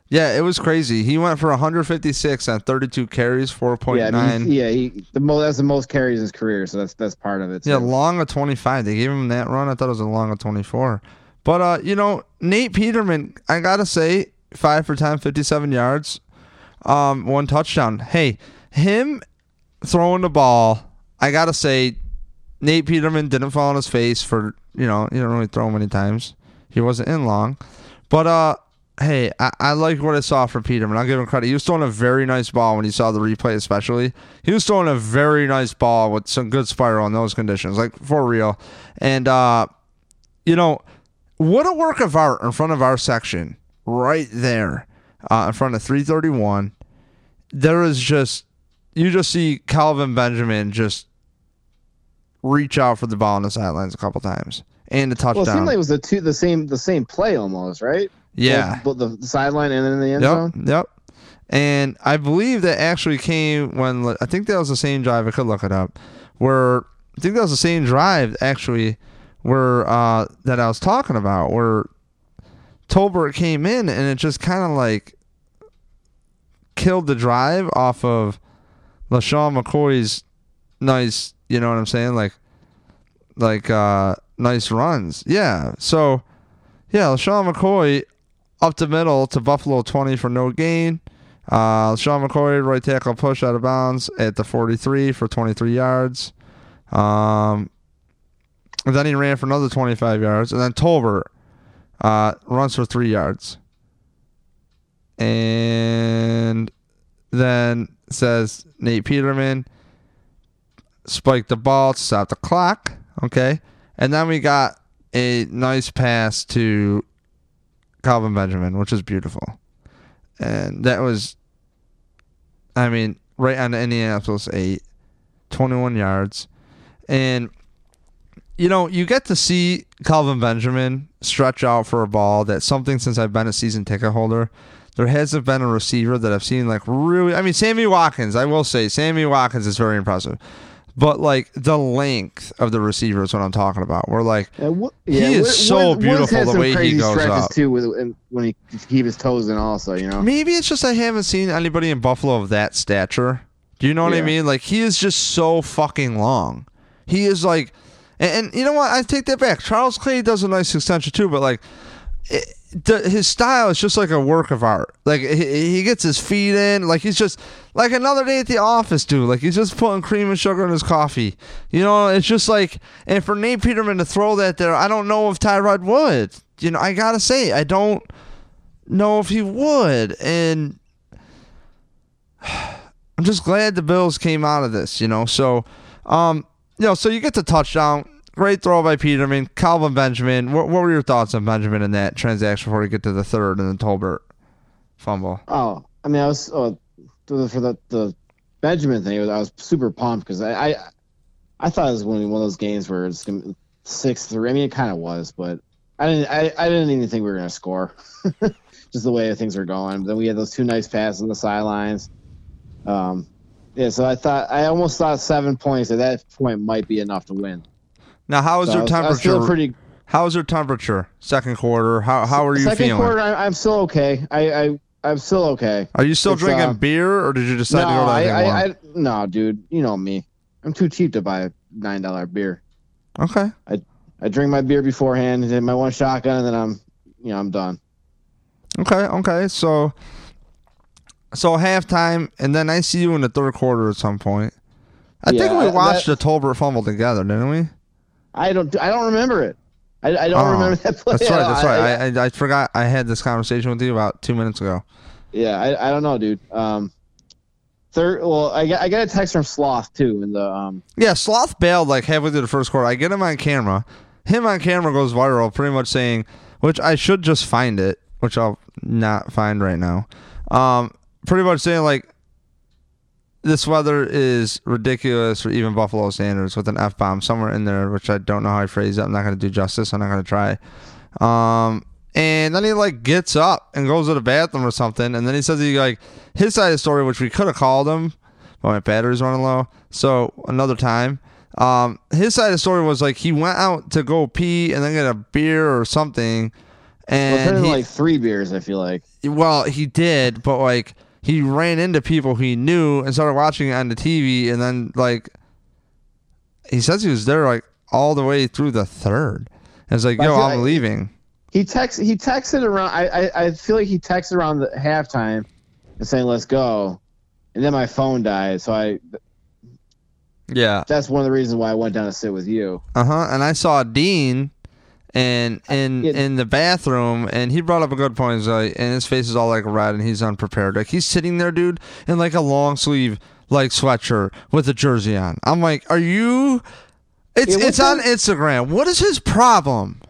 Yeah, it was crazy. He went for 156 on 32 carries, 4.9.
Yeah, I
Yeah,
mean, he, yeah, he the most that's the most carries in his career, so that's that's part of it. too.
long of 25. They gave him that run. I thought it was a long of 24. But uh, you know, Nate Peterman, I gotta say, five for 10, 57 yards, um, one touchdown. Hey, him throwing the ball, I gotta say, Nate Peterman didn't fall on his face for you know he didn't really throw many times. He wasn't in long, but uh, hey, I, I like what I saw from Peterman. I'll give him credit. He was throwing a very nice ball when he saw the replay, especially. He was throwing a very nice ball with some good spiral in those conditions, like for real. And uh, you know, what a work of art in front of our section, right there, uh, in front of 331. There is just you just see Kelvin Benjamin just reach out for the ball on the sidelines a couple times and the touchdown.
Well, it seemed like it was the two the same the same play almost, right?
Yeah.
Both, both the sideline and then the end
Yep.
zone.
Yep. And I believe that actually came when I think that was the same drive. I could look it up. Where I think that was the same drive actually, where uh, that I was talking about, where Tolbert came in and it just kind of like killed the drive off of LeSean McCoy's nice. You know what I'm saying? Like, like uh, nice runs. Yeah. So, yeah, LeSean McCoy up the middle to Buffalo 20 for no gain. Uh, Sean McCoy, right tackle push out of bounds at the 43 for 23 yards. Um, and then he ran for another 25 yards. And then Tolbert uh, runs for three yards. And then says Nate Peterman spiked the ball to stop the clock. Okay. And then we got a nice pass to Kelvin Benjamin, which is beautiful. And that was, I mean, right on the Indianapolis 8, 21 yards. And, you know, you get to see Kelvin Benjamin stretch out for a ball. That's something since I've been a season ticket holder. There hasn't been a receiver that I've seen like really. I mean, Sammy Watkins, I will say, Sammy Watkins is very impressive. But like the length of the receiver is what I'm talking about. We're like,
Yeah, wh-
He is
Woods-
so
Woods
beautiful the way he goes
stretches
up.
too, with when he keep his toes in. Also, you know.
Maybe it's just I haven't seen anybody in Buffalo of that stature. Do you know what I mean? Like he is just so fucking long. He is like, and, and you know what? I take that back. Charles Clay does a nice extension too, but like, it, his style is just like a work of art. Like he, he gets his feet in, like he's just like another day at the office, dude. Like he's just putting cream and sugar in his coffee. You know, it's just like, and for Nate Peterman to throw that there, I don't know if Tyrod would. You know, I gotta say, I don't know if he would, and I'm just glad the Bills came out of this, you know. So, um, you know, so you get the touchdown. Great throw by Peterman, Kelvin Benjamin. What, what were your thoughts on Benjamin in that transaction before we get to the third and the Tolbert fumble?
Oh, I mean, I was uh, for the the, Benjamin thing. I was super pumped because I, I I thought it was going to be one of those games where it's gonna be six three. I mean, it kind of was, but I didn't I, I didn't even think we were going to score. Just the way things were going. Then we had those two nice passes on the sidelines. Um, yeah, so I thought I almost thought seven points at that point might be enough to win.
Now, how is
So
your
was, I was
temperature?
pretty.
how was your temperature? Second quarter. How how are you
Second
feeling?
quarter, I, I'm still okay. I, I I'm still okay.
Are you still
It's,
drinking
uh,
beer, or did you decide
no,
to go to anything?
I, I, no, dude. You know me. I'm too cheap to buy a nine dollar beer.
okay.
I I drink my beer beforehand, and then my one shotgun, and then I'm, you know, I'm done.
Okay, okay. So so halftime and then I see you in the third quarter at some point. I think we watched
that-
the Tolbert fumble together, didn't we?
I don't. I don't remember it. I, I don't
Oh,
remember that play.
That's right, that's
I-
right. I, I, I forgot I had this conversation with you about two minutes ago.
yeah, I, I don't know, dude. Um, third. Well, I got I got a text from Sloth too in the um.
Yeah, Sloth bailed like halfway through the first quarter. I get him on camera. Him on camera goes viral, pretty much saying, which I should just find it, which I'll not find right now. Um, pretty much saying like, this weather is ridiculous for even Buffalo standards with an f bomb somewhere in there, which I don't know how I phrase it. I'm not going to do justice. I'm not going to try. Um, and then he like gets up and goes to the bathroom or something, and then he says he like his side of the story, which we could have called him, but my battery's running low. So another time, um, his side of the story was like he went out to go pee and then get a beer or something, and
into
he,
like three beers. I feel like.
well, he did, but like he ran into people he knew and started watching it on the TV, and then like he says he was there like all the way through the third. And it's like, yo, I'm
like-
leaving.
He text he texted around. I, I I feel like he texted around the halftime, and saying let's go, and then my phone died. So I
Yeah.
that's one of the reasons why I went down to sit with you.
Uh huh. And I saw Dean and in in the bathroom, and he brought up a good point. Like, and his face is all like red, and he's unprepared. Like he's sitting there, dude, in like a long sleeve like sweatshirt with a jersey on. I'm like, are you? It's
Yeah,
it's on
that-
Instagram. What is his problem,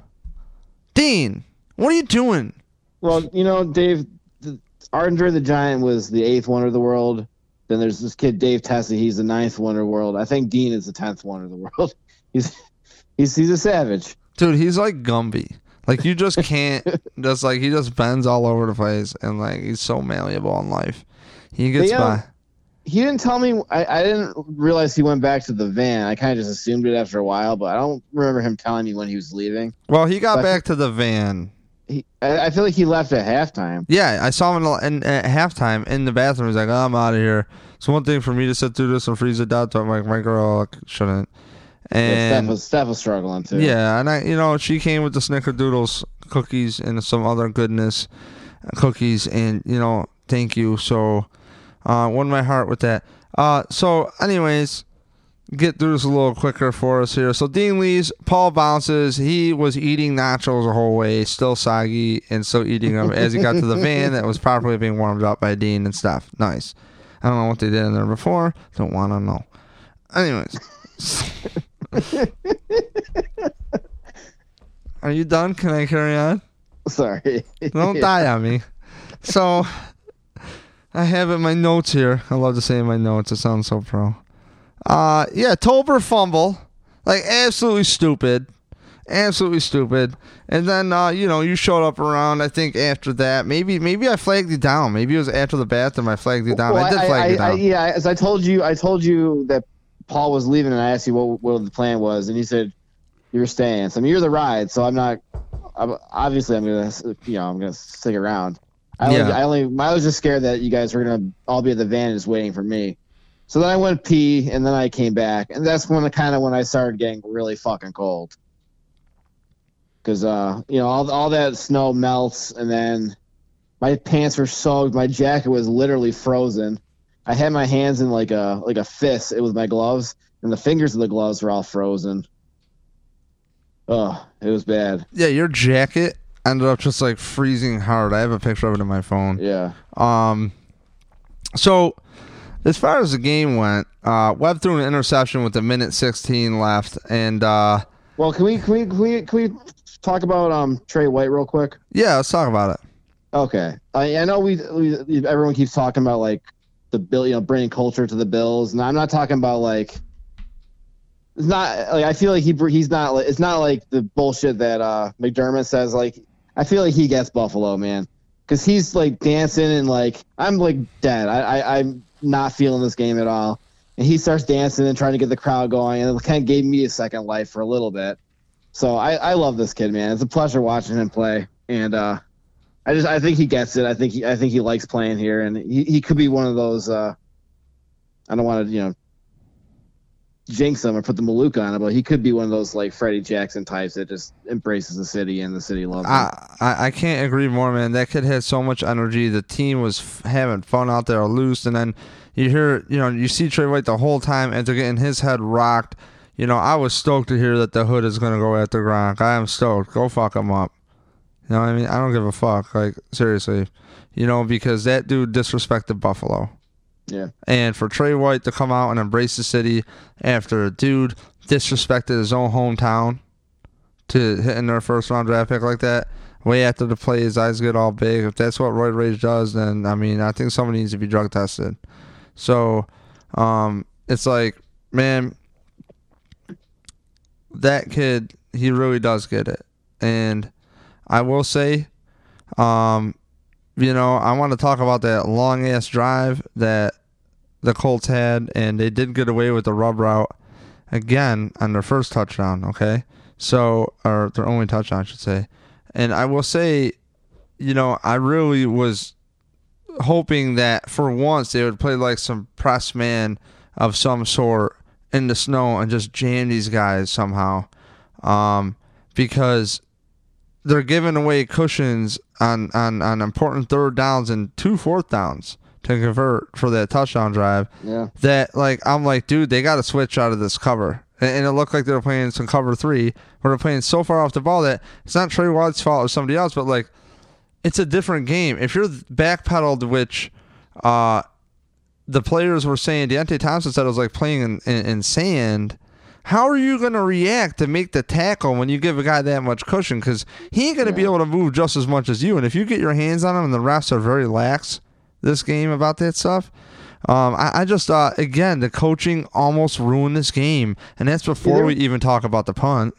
Dean? What are you doing?
Well, you know, Dave, the, Andre the Giant was the eighth wonder of the world. Then there's this kid Dave Tessie. He's the ninth wonder of the world. I think Dean is the tenth wonder of the world. He's he's he's a savage.
Dude, he's like Gumby. Like you just can't just like he just bends all over the place and like he's so malleable in life. He gets
yeah,
by.
He didn't tell me. I, I didn't realize he went back to the van. I kind of just assumed it after a while, but I don't remember him telling me when he was leaving.
Well, he got back to the van.
He, I, I feel like he left at halftime.
Yeah, I saw him in, in, at halftime in the bathroom. He's like, oh, "I'm out of here." It's one thing for me to sit through this and freeze it out, but like my girl shouldn't.
Yeah, Steph
And
was Steph was struggling too.
yeah, and I, you know, she came with the snickerdoodles cookies and some other goodness cookies, and you know, thank you. So, uh, won my heart with that. Uh, so, anyways, get through this a little quicker for us here. So Dean leaves, Paul bounces. He was eating nachos the whole way, still soggy, and still eating them as he got to the van that was properly being warmed up by Dean and stuff. Nice. I don't know what they did in there before. Don't want to know. Anyways. Are you done? Can I carry on?
Sorry.
Don't die on me. So, I have in my notes here. I love to say in my notes. It sounds so pro. Uh, yeah, Tolbert fumble, like absolutely stupid, absolutely stupid. And then uh, you know you showed up around. I think after that, maybe maybe I flagged you down. Maybe it was after the bathroom. I flagged you down.
Well,
I did flag
I,
you
I,
down.
yeah, as I told you, I told you that Paul was leaving, and I asked you what what the plan was, and he said you're staying. So I mean, you're the ride, so I'm not. I'm, obviously, I'm gonna, you know, I'm gonna stick around. I only, I only, I was just scared that you guys were gonna all be at the van just waiting for me. So then I went pee, and then I came back, and that's when the kind of when I started getting really fucking cold. Cause uh, you know, all all that snow melts, and then my pants were soaked. My jacket was literally frozen. I had my hands in like a like a fist. It was my gloves, and the fingers of the gloves were all frozen. Oh, it was bad.
yeah, your jacket ended up just like freezing hard. I have a picture of it in my phone.
Yeah.
Um, so as far as the game went, uh, Webb threw an interception with a minute 16 left, and uh,
Well, can we can we can we, can we talk about um Trey White real quick?
yeah, let's talk about it.
Okay. I, I know we, we everyone keeps talking about like the bill, you know, bringing culture to the Bills, and I'm not talking about like. It's not like I feel like he he's not like it's not like the bullshit that uh McDermott says. Like I feel like he gets Buffalo, man, because he's like dancing and like I'm like dead. I, I I'm not feeling this game at all, and he starts dancing and trying to get the crowd going, and it kind of gave me a second life for a little bit. So I I love this kid, man. It's a pleasure watching him play, and uh I just I think he gets it. I think he I think he likes playing here, and he, he could be one of those. Uh, I don't want to you know jinx him or put the Maluka on it, but he could be one of those like Freddie Jackson types that just embraces the city and the city loves him.
I, I can't agree more, man. That kid had so much energy. The team was f- having fun out there, loose, and then you hear, you know, you see Trey White the whole time, and they're getting his head rocked. You know, I was stoked to hear that the hood is gonna go after Gronk. I am stoked. Go fuck him up. You know what I mean? I don't give a fuck. Like seriously, you know, because that dude disrespected Buffalo.
yeah,
And for Trey White to come out and embrace the city after a dude disrespected his own hometown to hitting their first round draft pick like that, way after the play, his eyes get all big. If that's what Roy Rage does, then I mean, I think somebody needs to be drug tested. So, um, it's like, man, that kid, he really does get it. And I will say, um, you know, I want to talk about that long ass drive that the Colts had, and they did get away with the rub route again on their first touchdown. Okay, so or their only touchdown, I should say. And I will say, you know, I really was hoping that for once they would play like some press man of some sort in the snow and just jam these guys somehow, um, because they're giving away cushions on, on, on important third downs and two fourth downs to convert for that touchdown drive
yeah,
that like I'm like, dude, they got to switch out of this cover. and, and it looked like they were playing some cover three, where they're playing so far off the ball that it's not Trey White's fault or somebody else, but like it's a different game. If you're backpedaled, which uh, the players were saying, Deonte Thompson said it was like playing in, in, in sand. How are you going to react to make the tackle when you give a guy that much cushion? Because he ain't going to be able to move just as much as you. And if you get your hands on him, and the refs are very lax this game about that stuff, um, I, I, just thought again the coaching almost ruined this game, and that's before we even talk about the punt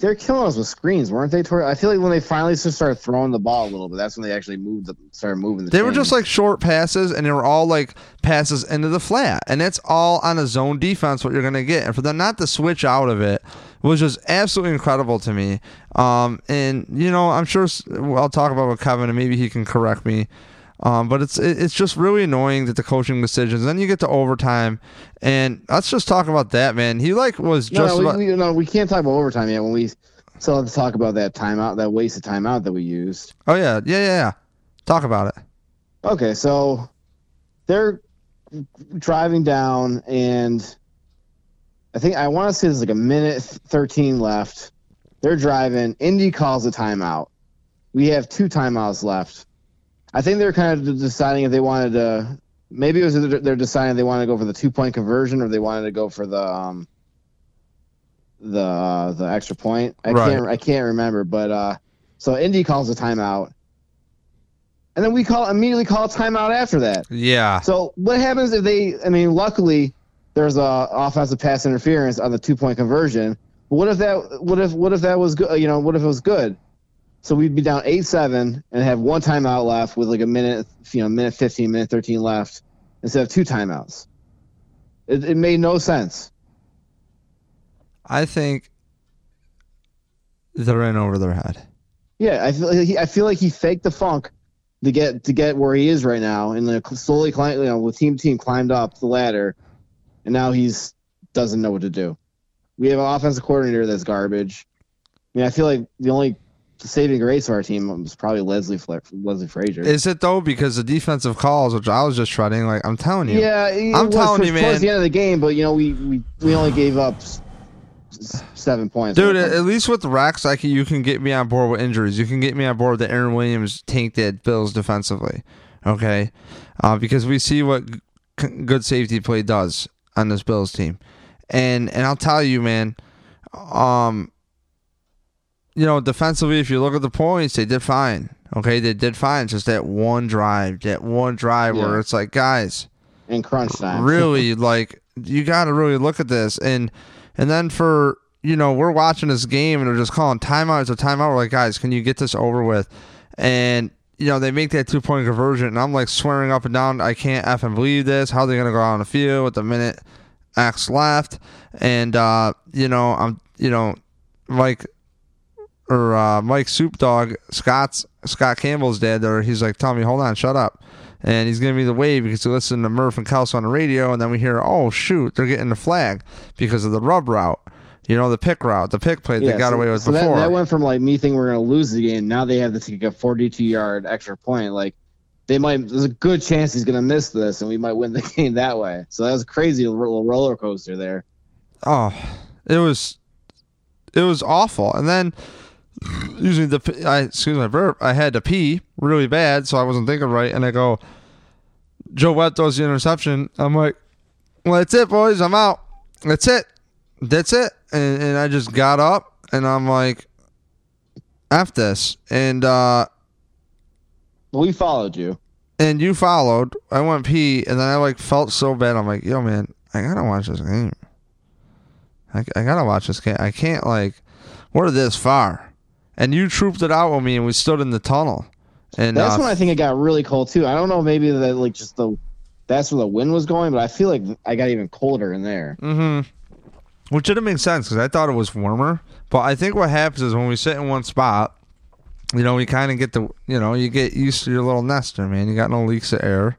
they're killing us with screens, weren't they? I feel like when they finally started throwing the ball a little bit, that's when they actually moved, the, started moving. The
they
chains.
were just like short passes, and they were all like passes into the flat, and that's all on a zone defense. What you're gonna get, and for them not to switch out of it was just absolutely incredible to me. Um, and you know, I'm sure I'll talk about with Kevin, and maybe he can correct me. Um, but it's it's just really annoying that the coaching decisions. Then you get to overtime, and let's just talk about that, man. He like was just
no,
about,
we, no, we can't talk about overtime yet. When we still have to talk about that timeout, that wasted timeout that we used.
Oh yeah, yeah, yeah, yeah. Talk about it.
Okay, so they're driving down, and I think I want to say there's like a minute thirteen left. They're driving. Indy calls a timeout. We have two timeouts left I think they're kind of deciding if they wanted to. Maybe it was they're deciding they wanted to go for the two point conversion or they wanted to go for the um, the uh, the extra point. I right. can't I can't remember, but uh, so Indy calls a timeout, and then we call immediately call a timeout after that.
Yeah.
So what happens if they? I mean, luckily there's a offensive pass interference on the two point conversion. But what if that? What if what if that was good? You know, what if it was good? So we'd be down eight seven and have one timeout left with like a minute, you know, minute fifteen, minute thirteen left instead of two timeouts. It, it made no sense.
I think they're in over their head.
Yeah, I feel like he, I feel like he faked the funk to get to get where he is right now, and then slowly climb, you know, with team team climbed up the ladder, and now he's doesn't know what to do. We have an offensive coordinator that's garbage. I mean, I feel like the only saving grace of our team was probably Leslie Leslie Frazier.
Is it though? Because the defensive calls, which I was just shredding, like I'm telling you,
yeah,
I'm telling you, man.
Towards the end of the game, but you know, we we, we only gave up seven points.
Dude, at least with Rex, like you can get me on board with injuries. You can get me on board that Aaron Williams tanked at Bills defensively, okay? Uh, because we see what g- good safety play does on this Bills team, and and I'll tell you, man, um, you know, defensively, if you look at the points, they did fine. Okay, they did fine. It's just that one drive, that one drive yeah. where it's like, guys,
in crunch time,
really, like you got to really look at this, and and then for you know, we're watching this game and they're just calling timeout a timeout. We're like, guys, can you get this over with? And you know, they make that two point conversion, and I'm like swearing up and down, I can't f and believe this. How are they gonna go out on the field with the minute X left? And uh, you know, I'm you know, like or uh, Mike Soup Dog, Scott's Scott Campbell's dad there, he's like, Tommy, hold on, shut up. And he's giving me the wave because he listened to Murph and Kels on the radio, and then we hear, oh shoot, they're getting the flag because of the rub route. You know, the pick route, the pick play yeah, they got so, away with
so
before.
That, that went from like me thinking we're gonna lose the game. Now they have to take a 42 yard extra point. Like they might, there's a good chance he's gonna miss this, and we might win the game that way. So that was a crazy little roller coaster there.
Oh, it was, it was awful. And then using the I excuse my verb, I had to pee really bad, so I wasn't thinking right, and I go, Joe Webb throws the interception. I'm like, well, that's it, boys. I'm out. That's it. That's it. And, and I just got up, and I'm like, F this. And uh,
we followed you.
And you followed. I went pee, and then I like felt so bad. I'm like, yo, man, I gotta watch this game. I, I gotta watch this game. I can't like, we're this far and you trooped it out with me, and we stood in the tunnel. And
that's
uh,
when I think it got really cold too. I don't know, maybe that like just the that's where the wind was going, but I feel like I got even colder in there.
Mm-hmm. Which didn't make sense because I thought it was warmer. But I think what happens is when we sit in one spot, you know, we kind of get the, you know, you get used to your little nester, man. You got no leaks of air.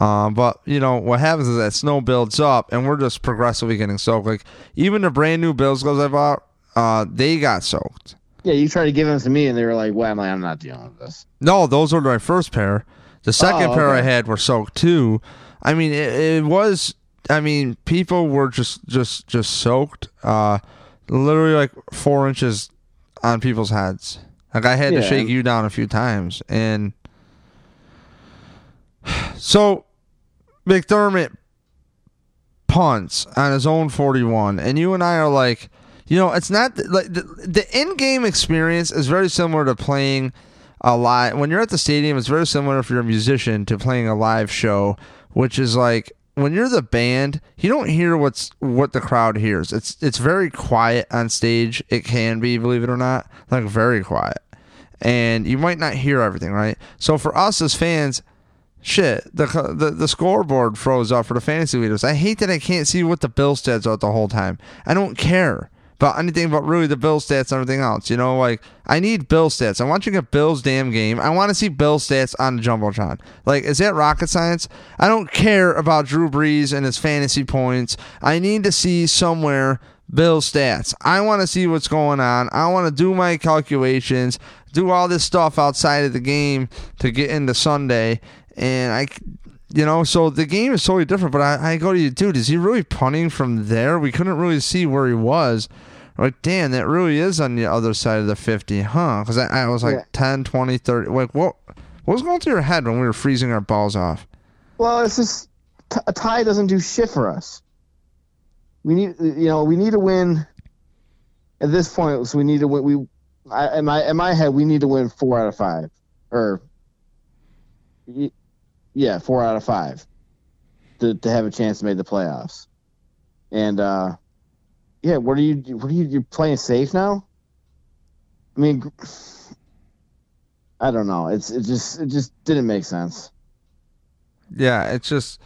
Uh, but you know what happens is that snow builds up, and we're just progressively getting soaked. Like even the brand new Bills gloves I bought, uh, they got soaked.
Yeah, you tried to give them to me, and they were like, "Well, I'm like, I'm not dealing with this."
No, those were my first pair. The second oh, pair I had were soaked too. I mean, it, it, was I mean, people were just just just soaked, uh, literally like four inches on people's heads. Like I had to shake you down a few times, and so McDermott punts on his own 41 and you and I are like you know it's not like the, the in-game experience is very similar to playing a live when you're at the stadium it's very similar if you're a musician to playing a live show which is like when you're the band you don't hear what's what the crowd hears. It's it's very quiet on stage. It can be believe it or not like very quiet. And you might not hear everything right? So for us as fans Shit, the, the the scoreboard froze up for the fantasy leaders. I hate that I can't see what the bill stats are the whole time. I don't care about anything but really the bill stats and everything else. You know, like I need bill stats. I'm watching a Bills damn game. I want to see bill stats on the jumbotron. Like, is that rocket science? I don't care about Drew Brees and his fantasy points. I need to see somewhere bill stats. I want to see what's going on. I want to do my calculations, do all this stuff outside of the game to get into Sunday and I, you know, so the game is totally different. But I, I go to you, dude. Is he really punting from there? We couldn't really see where he was. Like, damn, that really is on the other side of the 50, huh? Because I, I was like
Yeah.
10, 20, 30. Like, what, what was going through your head when we were freezing our balls off?
Well, it's just t- a tie doesn't do shit for us. We need, you know, we need to win. At this point, so we need to win. We, I, in my in my head, we need to win four out of five, or yeah, four out of five, to to have a chance to make the playoffs. And uh, yeah, what are you? What are you? You're playing safe now. I mean, I don't know. It's it just it just didn't make sense.
Yeah, it's just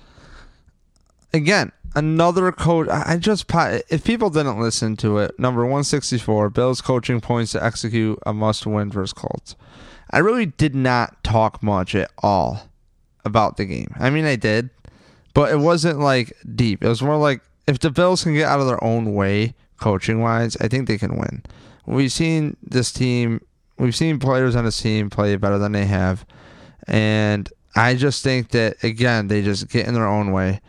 again another coach. I just if people didn't listen to it, number one sixty four, Bills coaching points to execute a must win versus Colts. I really did not talk much at all about the game. I mean, I did, but it wasn't like deep. It was more like if the Bills can get out of their own way coaching wise, I think they can win. We've seen this team. We've seen players on this team play better than they have, and I just think that again they just get in their own way.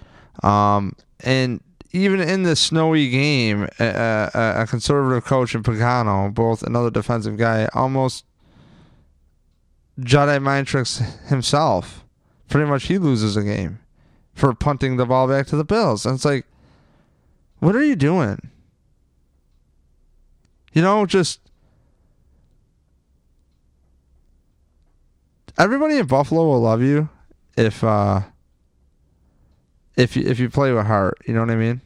Um, and even in the snowy game, a, a, conservative coach in Pagano, both another defensive guy, almost Jedi mind tricks himself. Pretty much, he loses a game for punting the ball back to the Bills. And it's like, what are you doing? You know, just everybody in Buffalo will love you if uh if you if you play with heart. You know what I mean?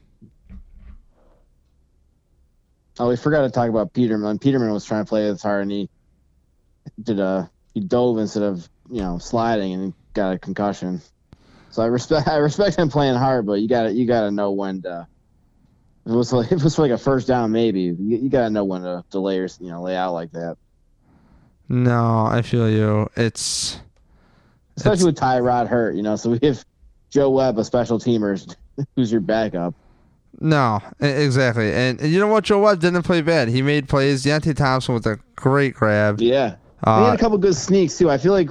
Oh, we forgot to talk about Peterman. Peterman was trying to play this hard, and he did a he dove instead of you know sliding, and got a concussion. So I respect I respect him playing hard, but you got to you got to know when to. If it was like if it was like a first down, maybe you, you got to know when to delay or you know lay out like that.
No, I feel you. It's
Especially with Tyrod hurt, you know. So we have Joe Webb, a special teamer, who's your backup.
no, exactly. And, and you know what? Joe Webb didn't play bad. He made plays. Deonte Thompson with a great grab.
Yeah, he had
Uh,
a couple good sneaks too. I feel like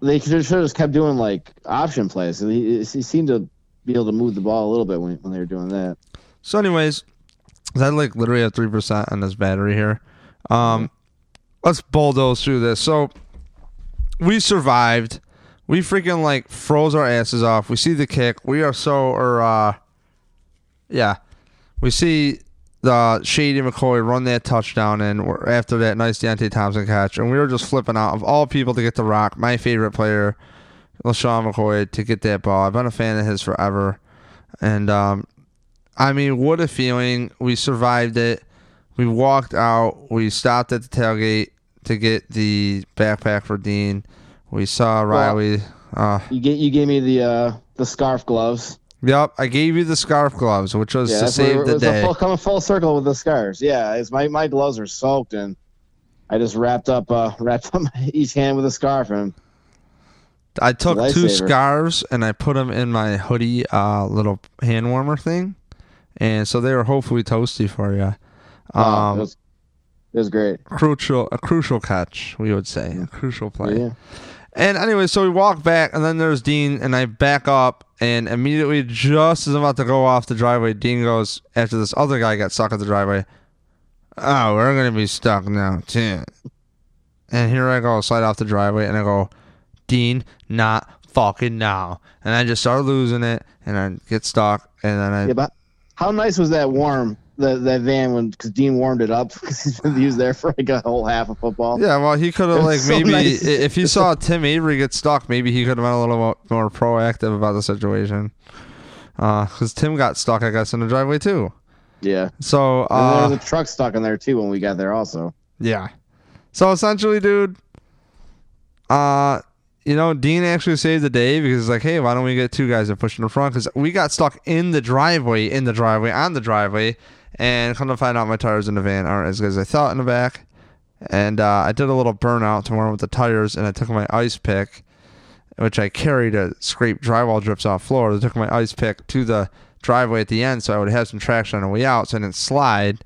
they should have just kept doing like option plays. He, he seemed to be able to move the ball a little bit when, when they were doing that.
So, anyways, I like literally have three percent on this battery here. Um, let's bulldoze through this. So, we survived. We freaking like froze our asses off. We see the kick. We are so or uh, yeah, we see the Shady McCoy run that touchdown and after that nice Deonte Thompson catch, and we were just flipping out of all people to get the rock. My favorite player, LeSean McCoy, to get that ball. I've been a fan of his forever, and um, I mean, what a feeling. We survived it. We walked out. We stopped at the tailgate to get the backpack for Dean. We saw Riley. Uh,
You get you gave me the uh, the scarf gloves.
yep, I gave you the scarf gloves, which was
Yeah,
to save the day.
full, coming full circle with the scarves. Yeah, it's my my gloves are soaked and I just wrapped up uh wrapped up each hand with a scarf and
I took two scarves and I put them in my hoodie uh, little hand warmer thing, and so they were hopefully toasty for you.
uh,
Um,
it was it was great.
crucial, a crucial catch, we would say, a crucial play.
Yeah.
And anyway, so we walk back, and then there's Dean, and I back up, and immediately, just as I'm about to go off the driveway, Dean goes, after this other guy got stuck at the driveway, Oh, we're going to be stuck now, too. And here I go, slide off the driveway, and I go, Dean, not fucking now. And I just start losing it, and I get stuck, and then I.
Yeah, but how nice was that warm the that van when because Dean warmed it up because been used there for like a whole half of football.
Yeah, well, he could have like
was so
maybe
nice.
if he saw Tim Avery get stuck, maybe he could have been a little mo- more proactive about the situation. Because Tim got stuck, I guess, in the driveway too.
Yeah,
So
and
uh,
there was a truck stuck in there too when we got there also.
yeah. So essentially, dude, uh, you know, Dean actually saved the day because he's like, hey, why don't we get two guys that push in the front? Because we got stuck in the driveway, in the driveway, on the driveway, and come to find out my tires in the van aren't as good as I thought in the back. And uh, I did a little burnout tomorrow with the tires, and I took my ice pick, which I carry to scrape drywall drips off floor. I took my ice pick to the driveway at the end so I would have some traction on the way out so I didn't slide.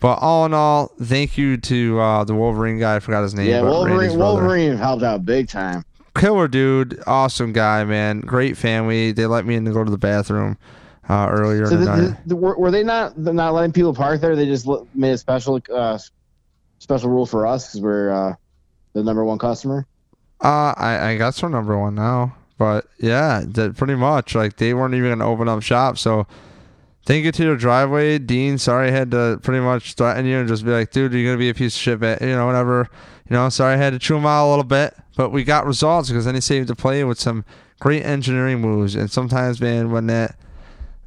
But all in all, thank you to uh, the Wolverine guy. I forgot his name.
Yeah,
but
Wolverine. Wolverine helped out big time.
Killer dude. Awesome guy, man. Great family. They let me in to go to the bathroom uh, earlier
So the,
tonight.
the, the, were, were they not not letting people park there? They just made a special uh, special rule for us because we're uh, the number one customer.
Uh, I, I guess we're number one now. But yeah, that pretty much. Like they weren't even gonna open up shop. So thank you to your driveway, Dean. Sorry I had to pretty much threaten you and just be like, dude, you're gonna be a piece of shit. But you know, whatever. You know, sorry I had to chew him out a little bit, but we got results because then he saved the play with some great engineering moves. And sometimes, man, when that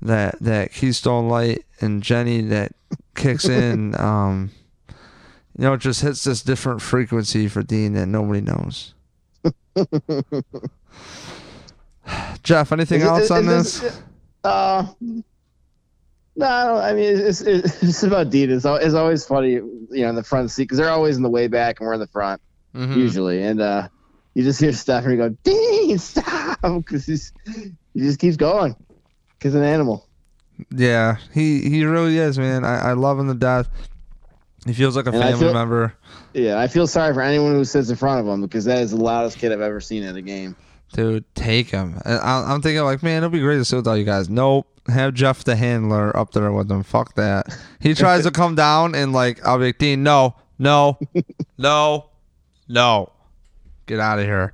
that that Keystone Light and Genny that kicks in, um, you know, it just hits this different frequency for Dean that nobody knows. Jeff, anything
Is
else
is-
on
is
this?
Uh, no, I I mean it's, it's, it's about Dean. It's, it's always funny, you know, in the front seat because they're always in the way back and we're in the front
Mhm.
usually, and uh, you just hear Stephanie go, "Dean, stop!" because he's he just keeps going. Cause an animal.
Yeah, he he really is, man. I, I love him to death. He feels like a
And
family
feel-
member.
Yeah, I feel sorry for anyone who sits in front of him because that is the loudest kid I've ever seen at a game.
Dude, take him. I, I'm thinking like, man, it'll be great to sit with all you guys. Nope. Have Jeff the handler up there with him. Fuck that. He tries to come down and like, I'll be like, Dean, no, no, no, no. Get out of here.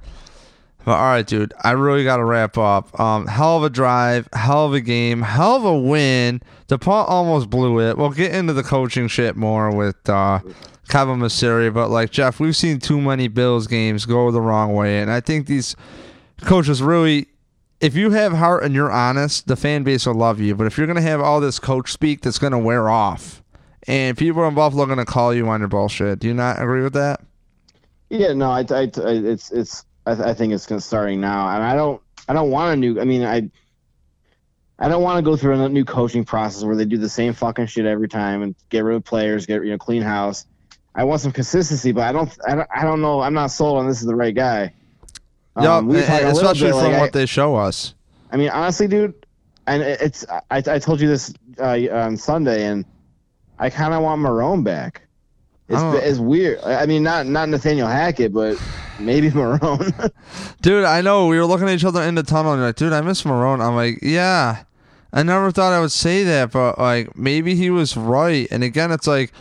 But all right, dude. I really got to wrap up. Um, hell of a drive, hell of a game, hell of a win. The punt almost blew it. We'll get into the coaching shit more with uh, Kevin Maseri, but like Jeff, we've seen too many Bills games go the wrong way, and I think these coaches really. If you have heart and you're honest, the fan base will love you. But if you're gonna have all this coach speak, that's gonna wear off, and people in Buffalo are gonna call you on your bullshit. Do you not agree with that?
Yeah, no, I, I, I it's it's I, I think it's starting now, and I don't I don't want a new. I mean, I I don't want to go through a new coaching process where they do the same fucking shit every time and get rid of players, get you know clean house. I want some consistency, but I don't I don't, I don't know. I'm not sold on this is the right guy.
Yeah,
Um, we
especially
bit,
from
like,
what they show us.
I mean, honestly, dude, and it's I, I told you this uh, on Sunday, and I kind of want Marrone back. It's
I don't-
it's weird. I mean, not not Nathaniel Hackett, but maybe Marrone.
Dude, I know we were looking at each other in the tunnel and you're like, dude, I miss Marrone. I'm like, yeah. I never thought I would say that, but like maybe he was right. And again, it's like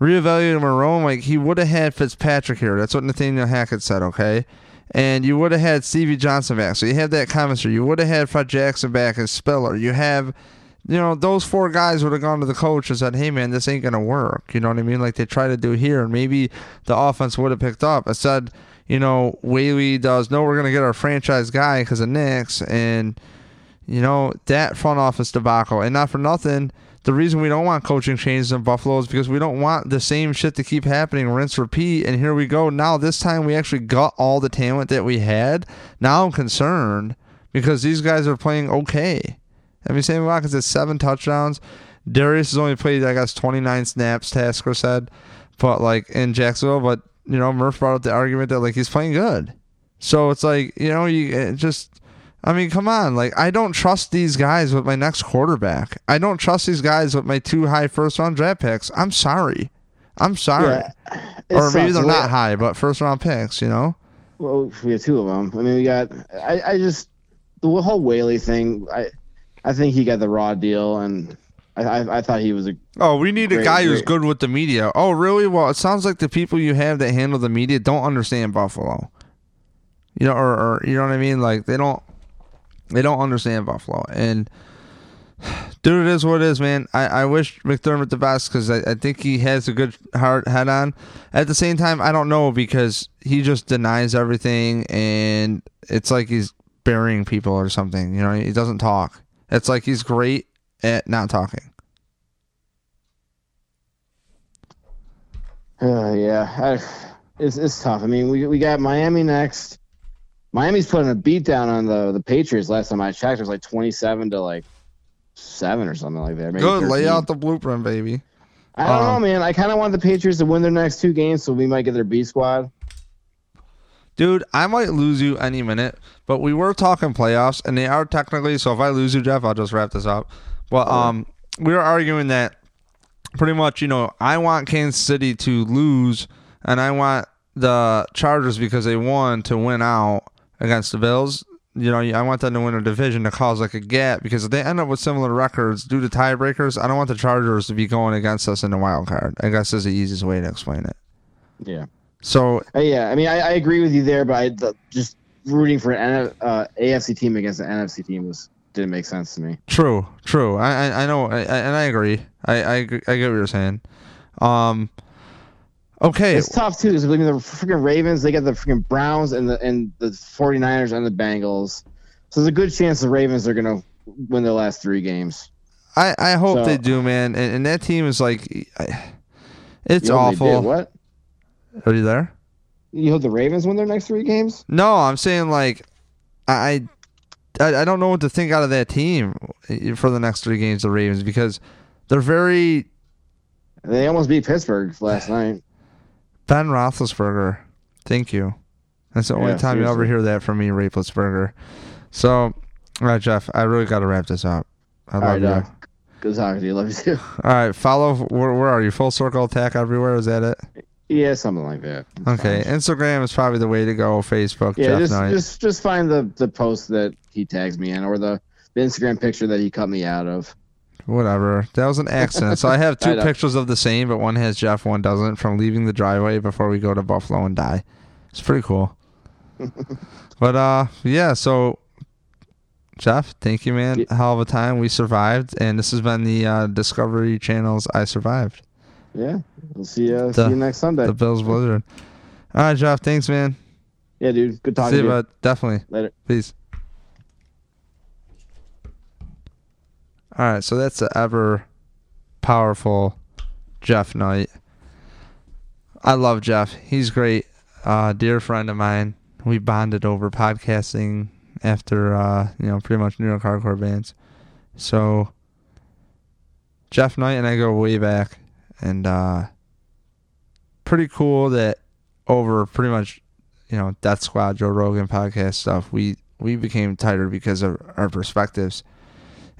reevaluating Marrone, like he would have had Fitzpatrick here. That's what Nathaniel Hackett said, okay? And you would have had Stevie Johnson back. So you have that chemistry. You would have had Fred Jackson back as Spiller. You have you know, those four guys would have gone to the coach and said, "Hey, man, this ain't gonna work." You know what I mean? Like they try to do here, and maybe the offense would have picked up. I said, you know, Whaley does. No, we're gonna get our franchise guy because of Nix, and you know that front office debacle. And not for nothing, the reason we don't want coaching changes in Buffalo is because we don't want the same shit to keep happening, rinse, repeat. And here we go. Now this time we actually got all the talent that we had. Now I'm concerned because these guys are playing okay. I mean, Sammy Watkins has seven touchdowns. Darius has only played, I guess, 29 snaps, Tasker said, but like in Jacksonville. But, you know, Murph brought up the argument that like he's playing good. So it's like, you know, you just, I mean, come on. Like, I don't trust these guys with my next quarterback. I don't trust these guys with my two high first round draft picks. I'm sorry. I'm sorry.
Yeah,
or maybe they're not high, but first round picks, you know?
Well, we have two of them. I mean, we got. I, I just the whole Whaley thing. I I think he got the raw deal, and I I, I thought he was a.
Oh, we need a
Great,
guy who's good with the media. Oh, really? Well, it sounds like the people you have that handle the media don't understand Buffalo. You know, or, or you know what I mean? Like they don't, they don't understand Buffalo. And dude, it is what it is, man. I, I wish McDermott the best because I, I think he has a good heart head on. At the same time, I don't know because he just denies everything, and it's like he's burying people or something. You know, he doesn't talk. It's like he's great at not talking.
Uh, yeah, I, it's it's tough. I mean, we we got Miami next. Miami's putting a beat down on the the Patriots. Last time I checked, it was like twenty seven to like seven or something like that. maybe
Good, lay out the blueprint, baby.
I don't
um,
know, man. I kind of want the Patriots to win their next two games, so we might get their B squad.
Dude, I might lose you any minute, but we were talking playoffs, and they are technically. So if I lose you, Jeff, I'll just wrap this up. Well, um, we were arguing that pretty much, you know, I want Kansas City to lose, and I want the Chargers because they won to win out against the Bills. You know, I want them to win a division to cause like a gap because if they end up with similar records due to tiebreakers, I don't want the Chargers to be going against us in the wild card. I guess is the easiest way to explain it.
Yeah,
So
Uh, yeah. I mean, I, I agree with you there, but I, the, just rooting for an uh, AFC team against an NFC team was didn't make sense to me.
True, true. I I, I know, I, I, and I agree. I, I I get what you're saying. Um, okay,
It's tough too because I mean the freaking Ravens, they got the freaking Browns and the and the 49ers and the Bengals. So there's a good chance the Ravens are gonna win their last three games.
I I hope
So-
they do, man. And, and that team is like, I, it's
You did.
awful.
What?
Are you there?
You hope the Ravens win their next three games?
No, I'm saying like, I. I, I don't know what to think out of that team eh, for the next three games, the Ravens, because they're very
They almost beat Pittsburgh last night.
Ben Roethlisberger. Thank you. That's the only
Yeah,
time you ever hear that from me, Raplesberger. So, all right, Jeff, I really got to wrap this up. I
All
love
right,
you.
good talking to you. Love you too.
All right, follow. Where, where are you? Full circle attack everywhere. Is that it?
Yeah, something like that. It's
Okay.
fine.
Instagram is probably the way to go. Facebook,
Yeah,
Jeff
just
Knight.
just just find the the post that he tags me in, or the, the Instagram picture that he cut me out of.
Whatever. That was an accident. so I have two
I
pictures of the same, but one has Jeff, one doesn't. From leaving the driveway before we go to Buffalo and die. It's pretty cool. but uh, yeah. So, Jeff, thank you, man.
Yeah.
Hell of a time. We survived, and this has been the uh, Discovery Channel's "I Survived."
Yeah, we'll see you
The-
see you next Sunday.
The Bills Blizzard. All right, Jeff. Thanks, man.
yeah, dude. Good talking
See
to
you,
you.
bud. Definitely.
Later.
Peace. All right, so that's the ever powerful Jeff Knight. I love Jeff. He's great. Uh, dear friend of mine. We bonded over podcasting after uh, you know pretty much New York hardcore bands. So Jeff Knight and I go way back, and uh, pretty cool that over pretty much you know Death Squad, Joe Rogan podcast stuff, we we became tighter because of our perspectives.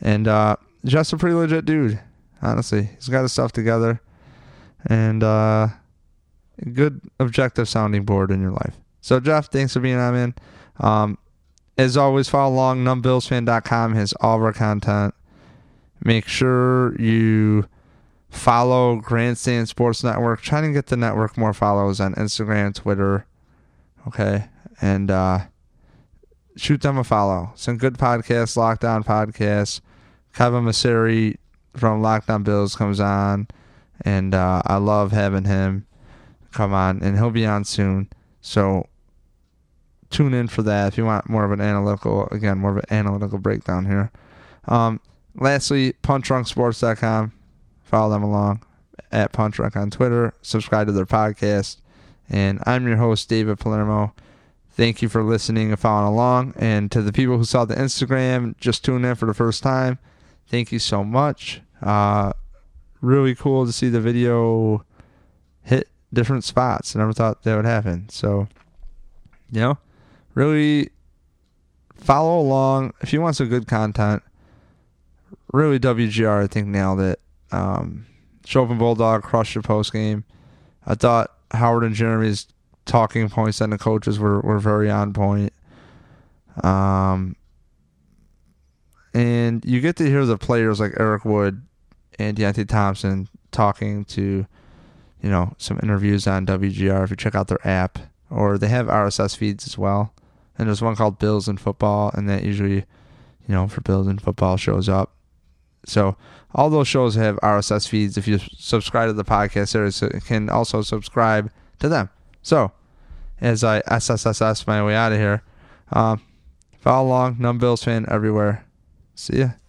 And uh, Jeff's a pretty legit dude, honestly. He's got his stuff together, and uh, good objective sounding board in your life. So Jeff, thanks for being on, man. Um, as always, follow along. NumbBillsFan.com has all of our content. Make sure you follow Grandstand Sports Network. Trying to get the network more follows on Instagram, Twitter. Okay. And uh, shoot them a follow. Some good podcasts, Lockdown Podcasts. Kevin Maseri from Lockdown Bills comes on. And uh, I love having him come on. And he'll be on soon. So tune in for that if you want more of an analytical, again, more of an analytical breakdown here. Um, lastly, punchdrunksports.com. Follow them along at Punch Drunk on Twitter. Subscribe to their podcast. And I'm your host, David Palermo. Thank you for listening and following along. And to the people who saw the Instagram, just tuned in for the first time, thank you so much. Uh, really cool to see the video hit different spots. I never thought that would happen. So, you know, really follow along. If you want some good content, really WGR, I think, nailed it. Um, Schopp and Bulldog crushed the post game. I thought Howard and Jeremy's talking points and the coaches were, were very on point. Um, and you get to hear the players like Eric Wood and Deonte Thompson talking to, you know, some interviews on WGR if you check out their app. Or they have RSS feeds as well. And there's one called Bills and Football, and that usually, you know, for Bills and Football shows up. So all those shows have RSS feeds. If you subscribe to the podcast, there you can also subscribe to them. So as I SSSS my way out of here, um, follow along, Numb Bills fan everywhere. See ya.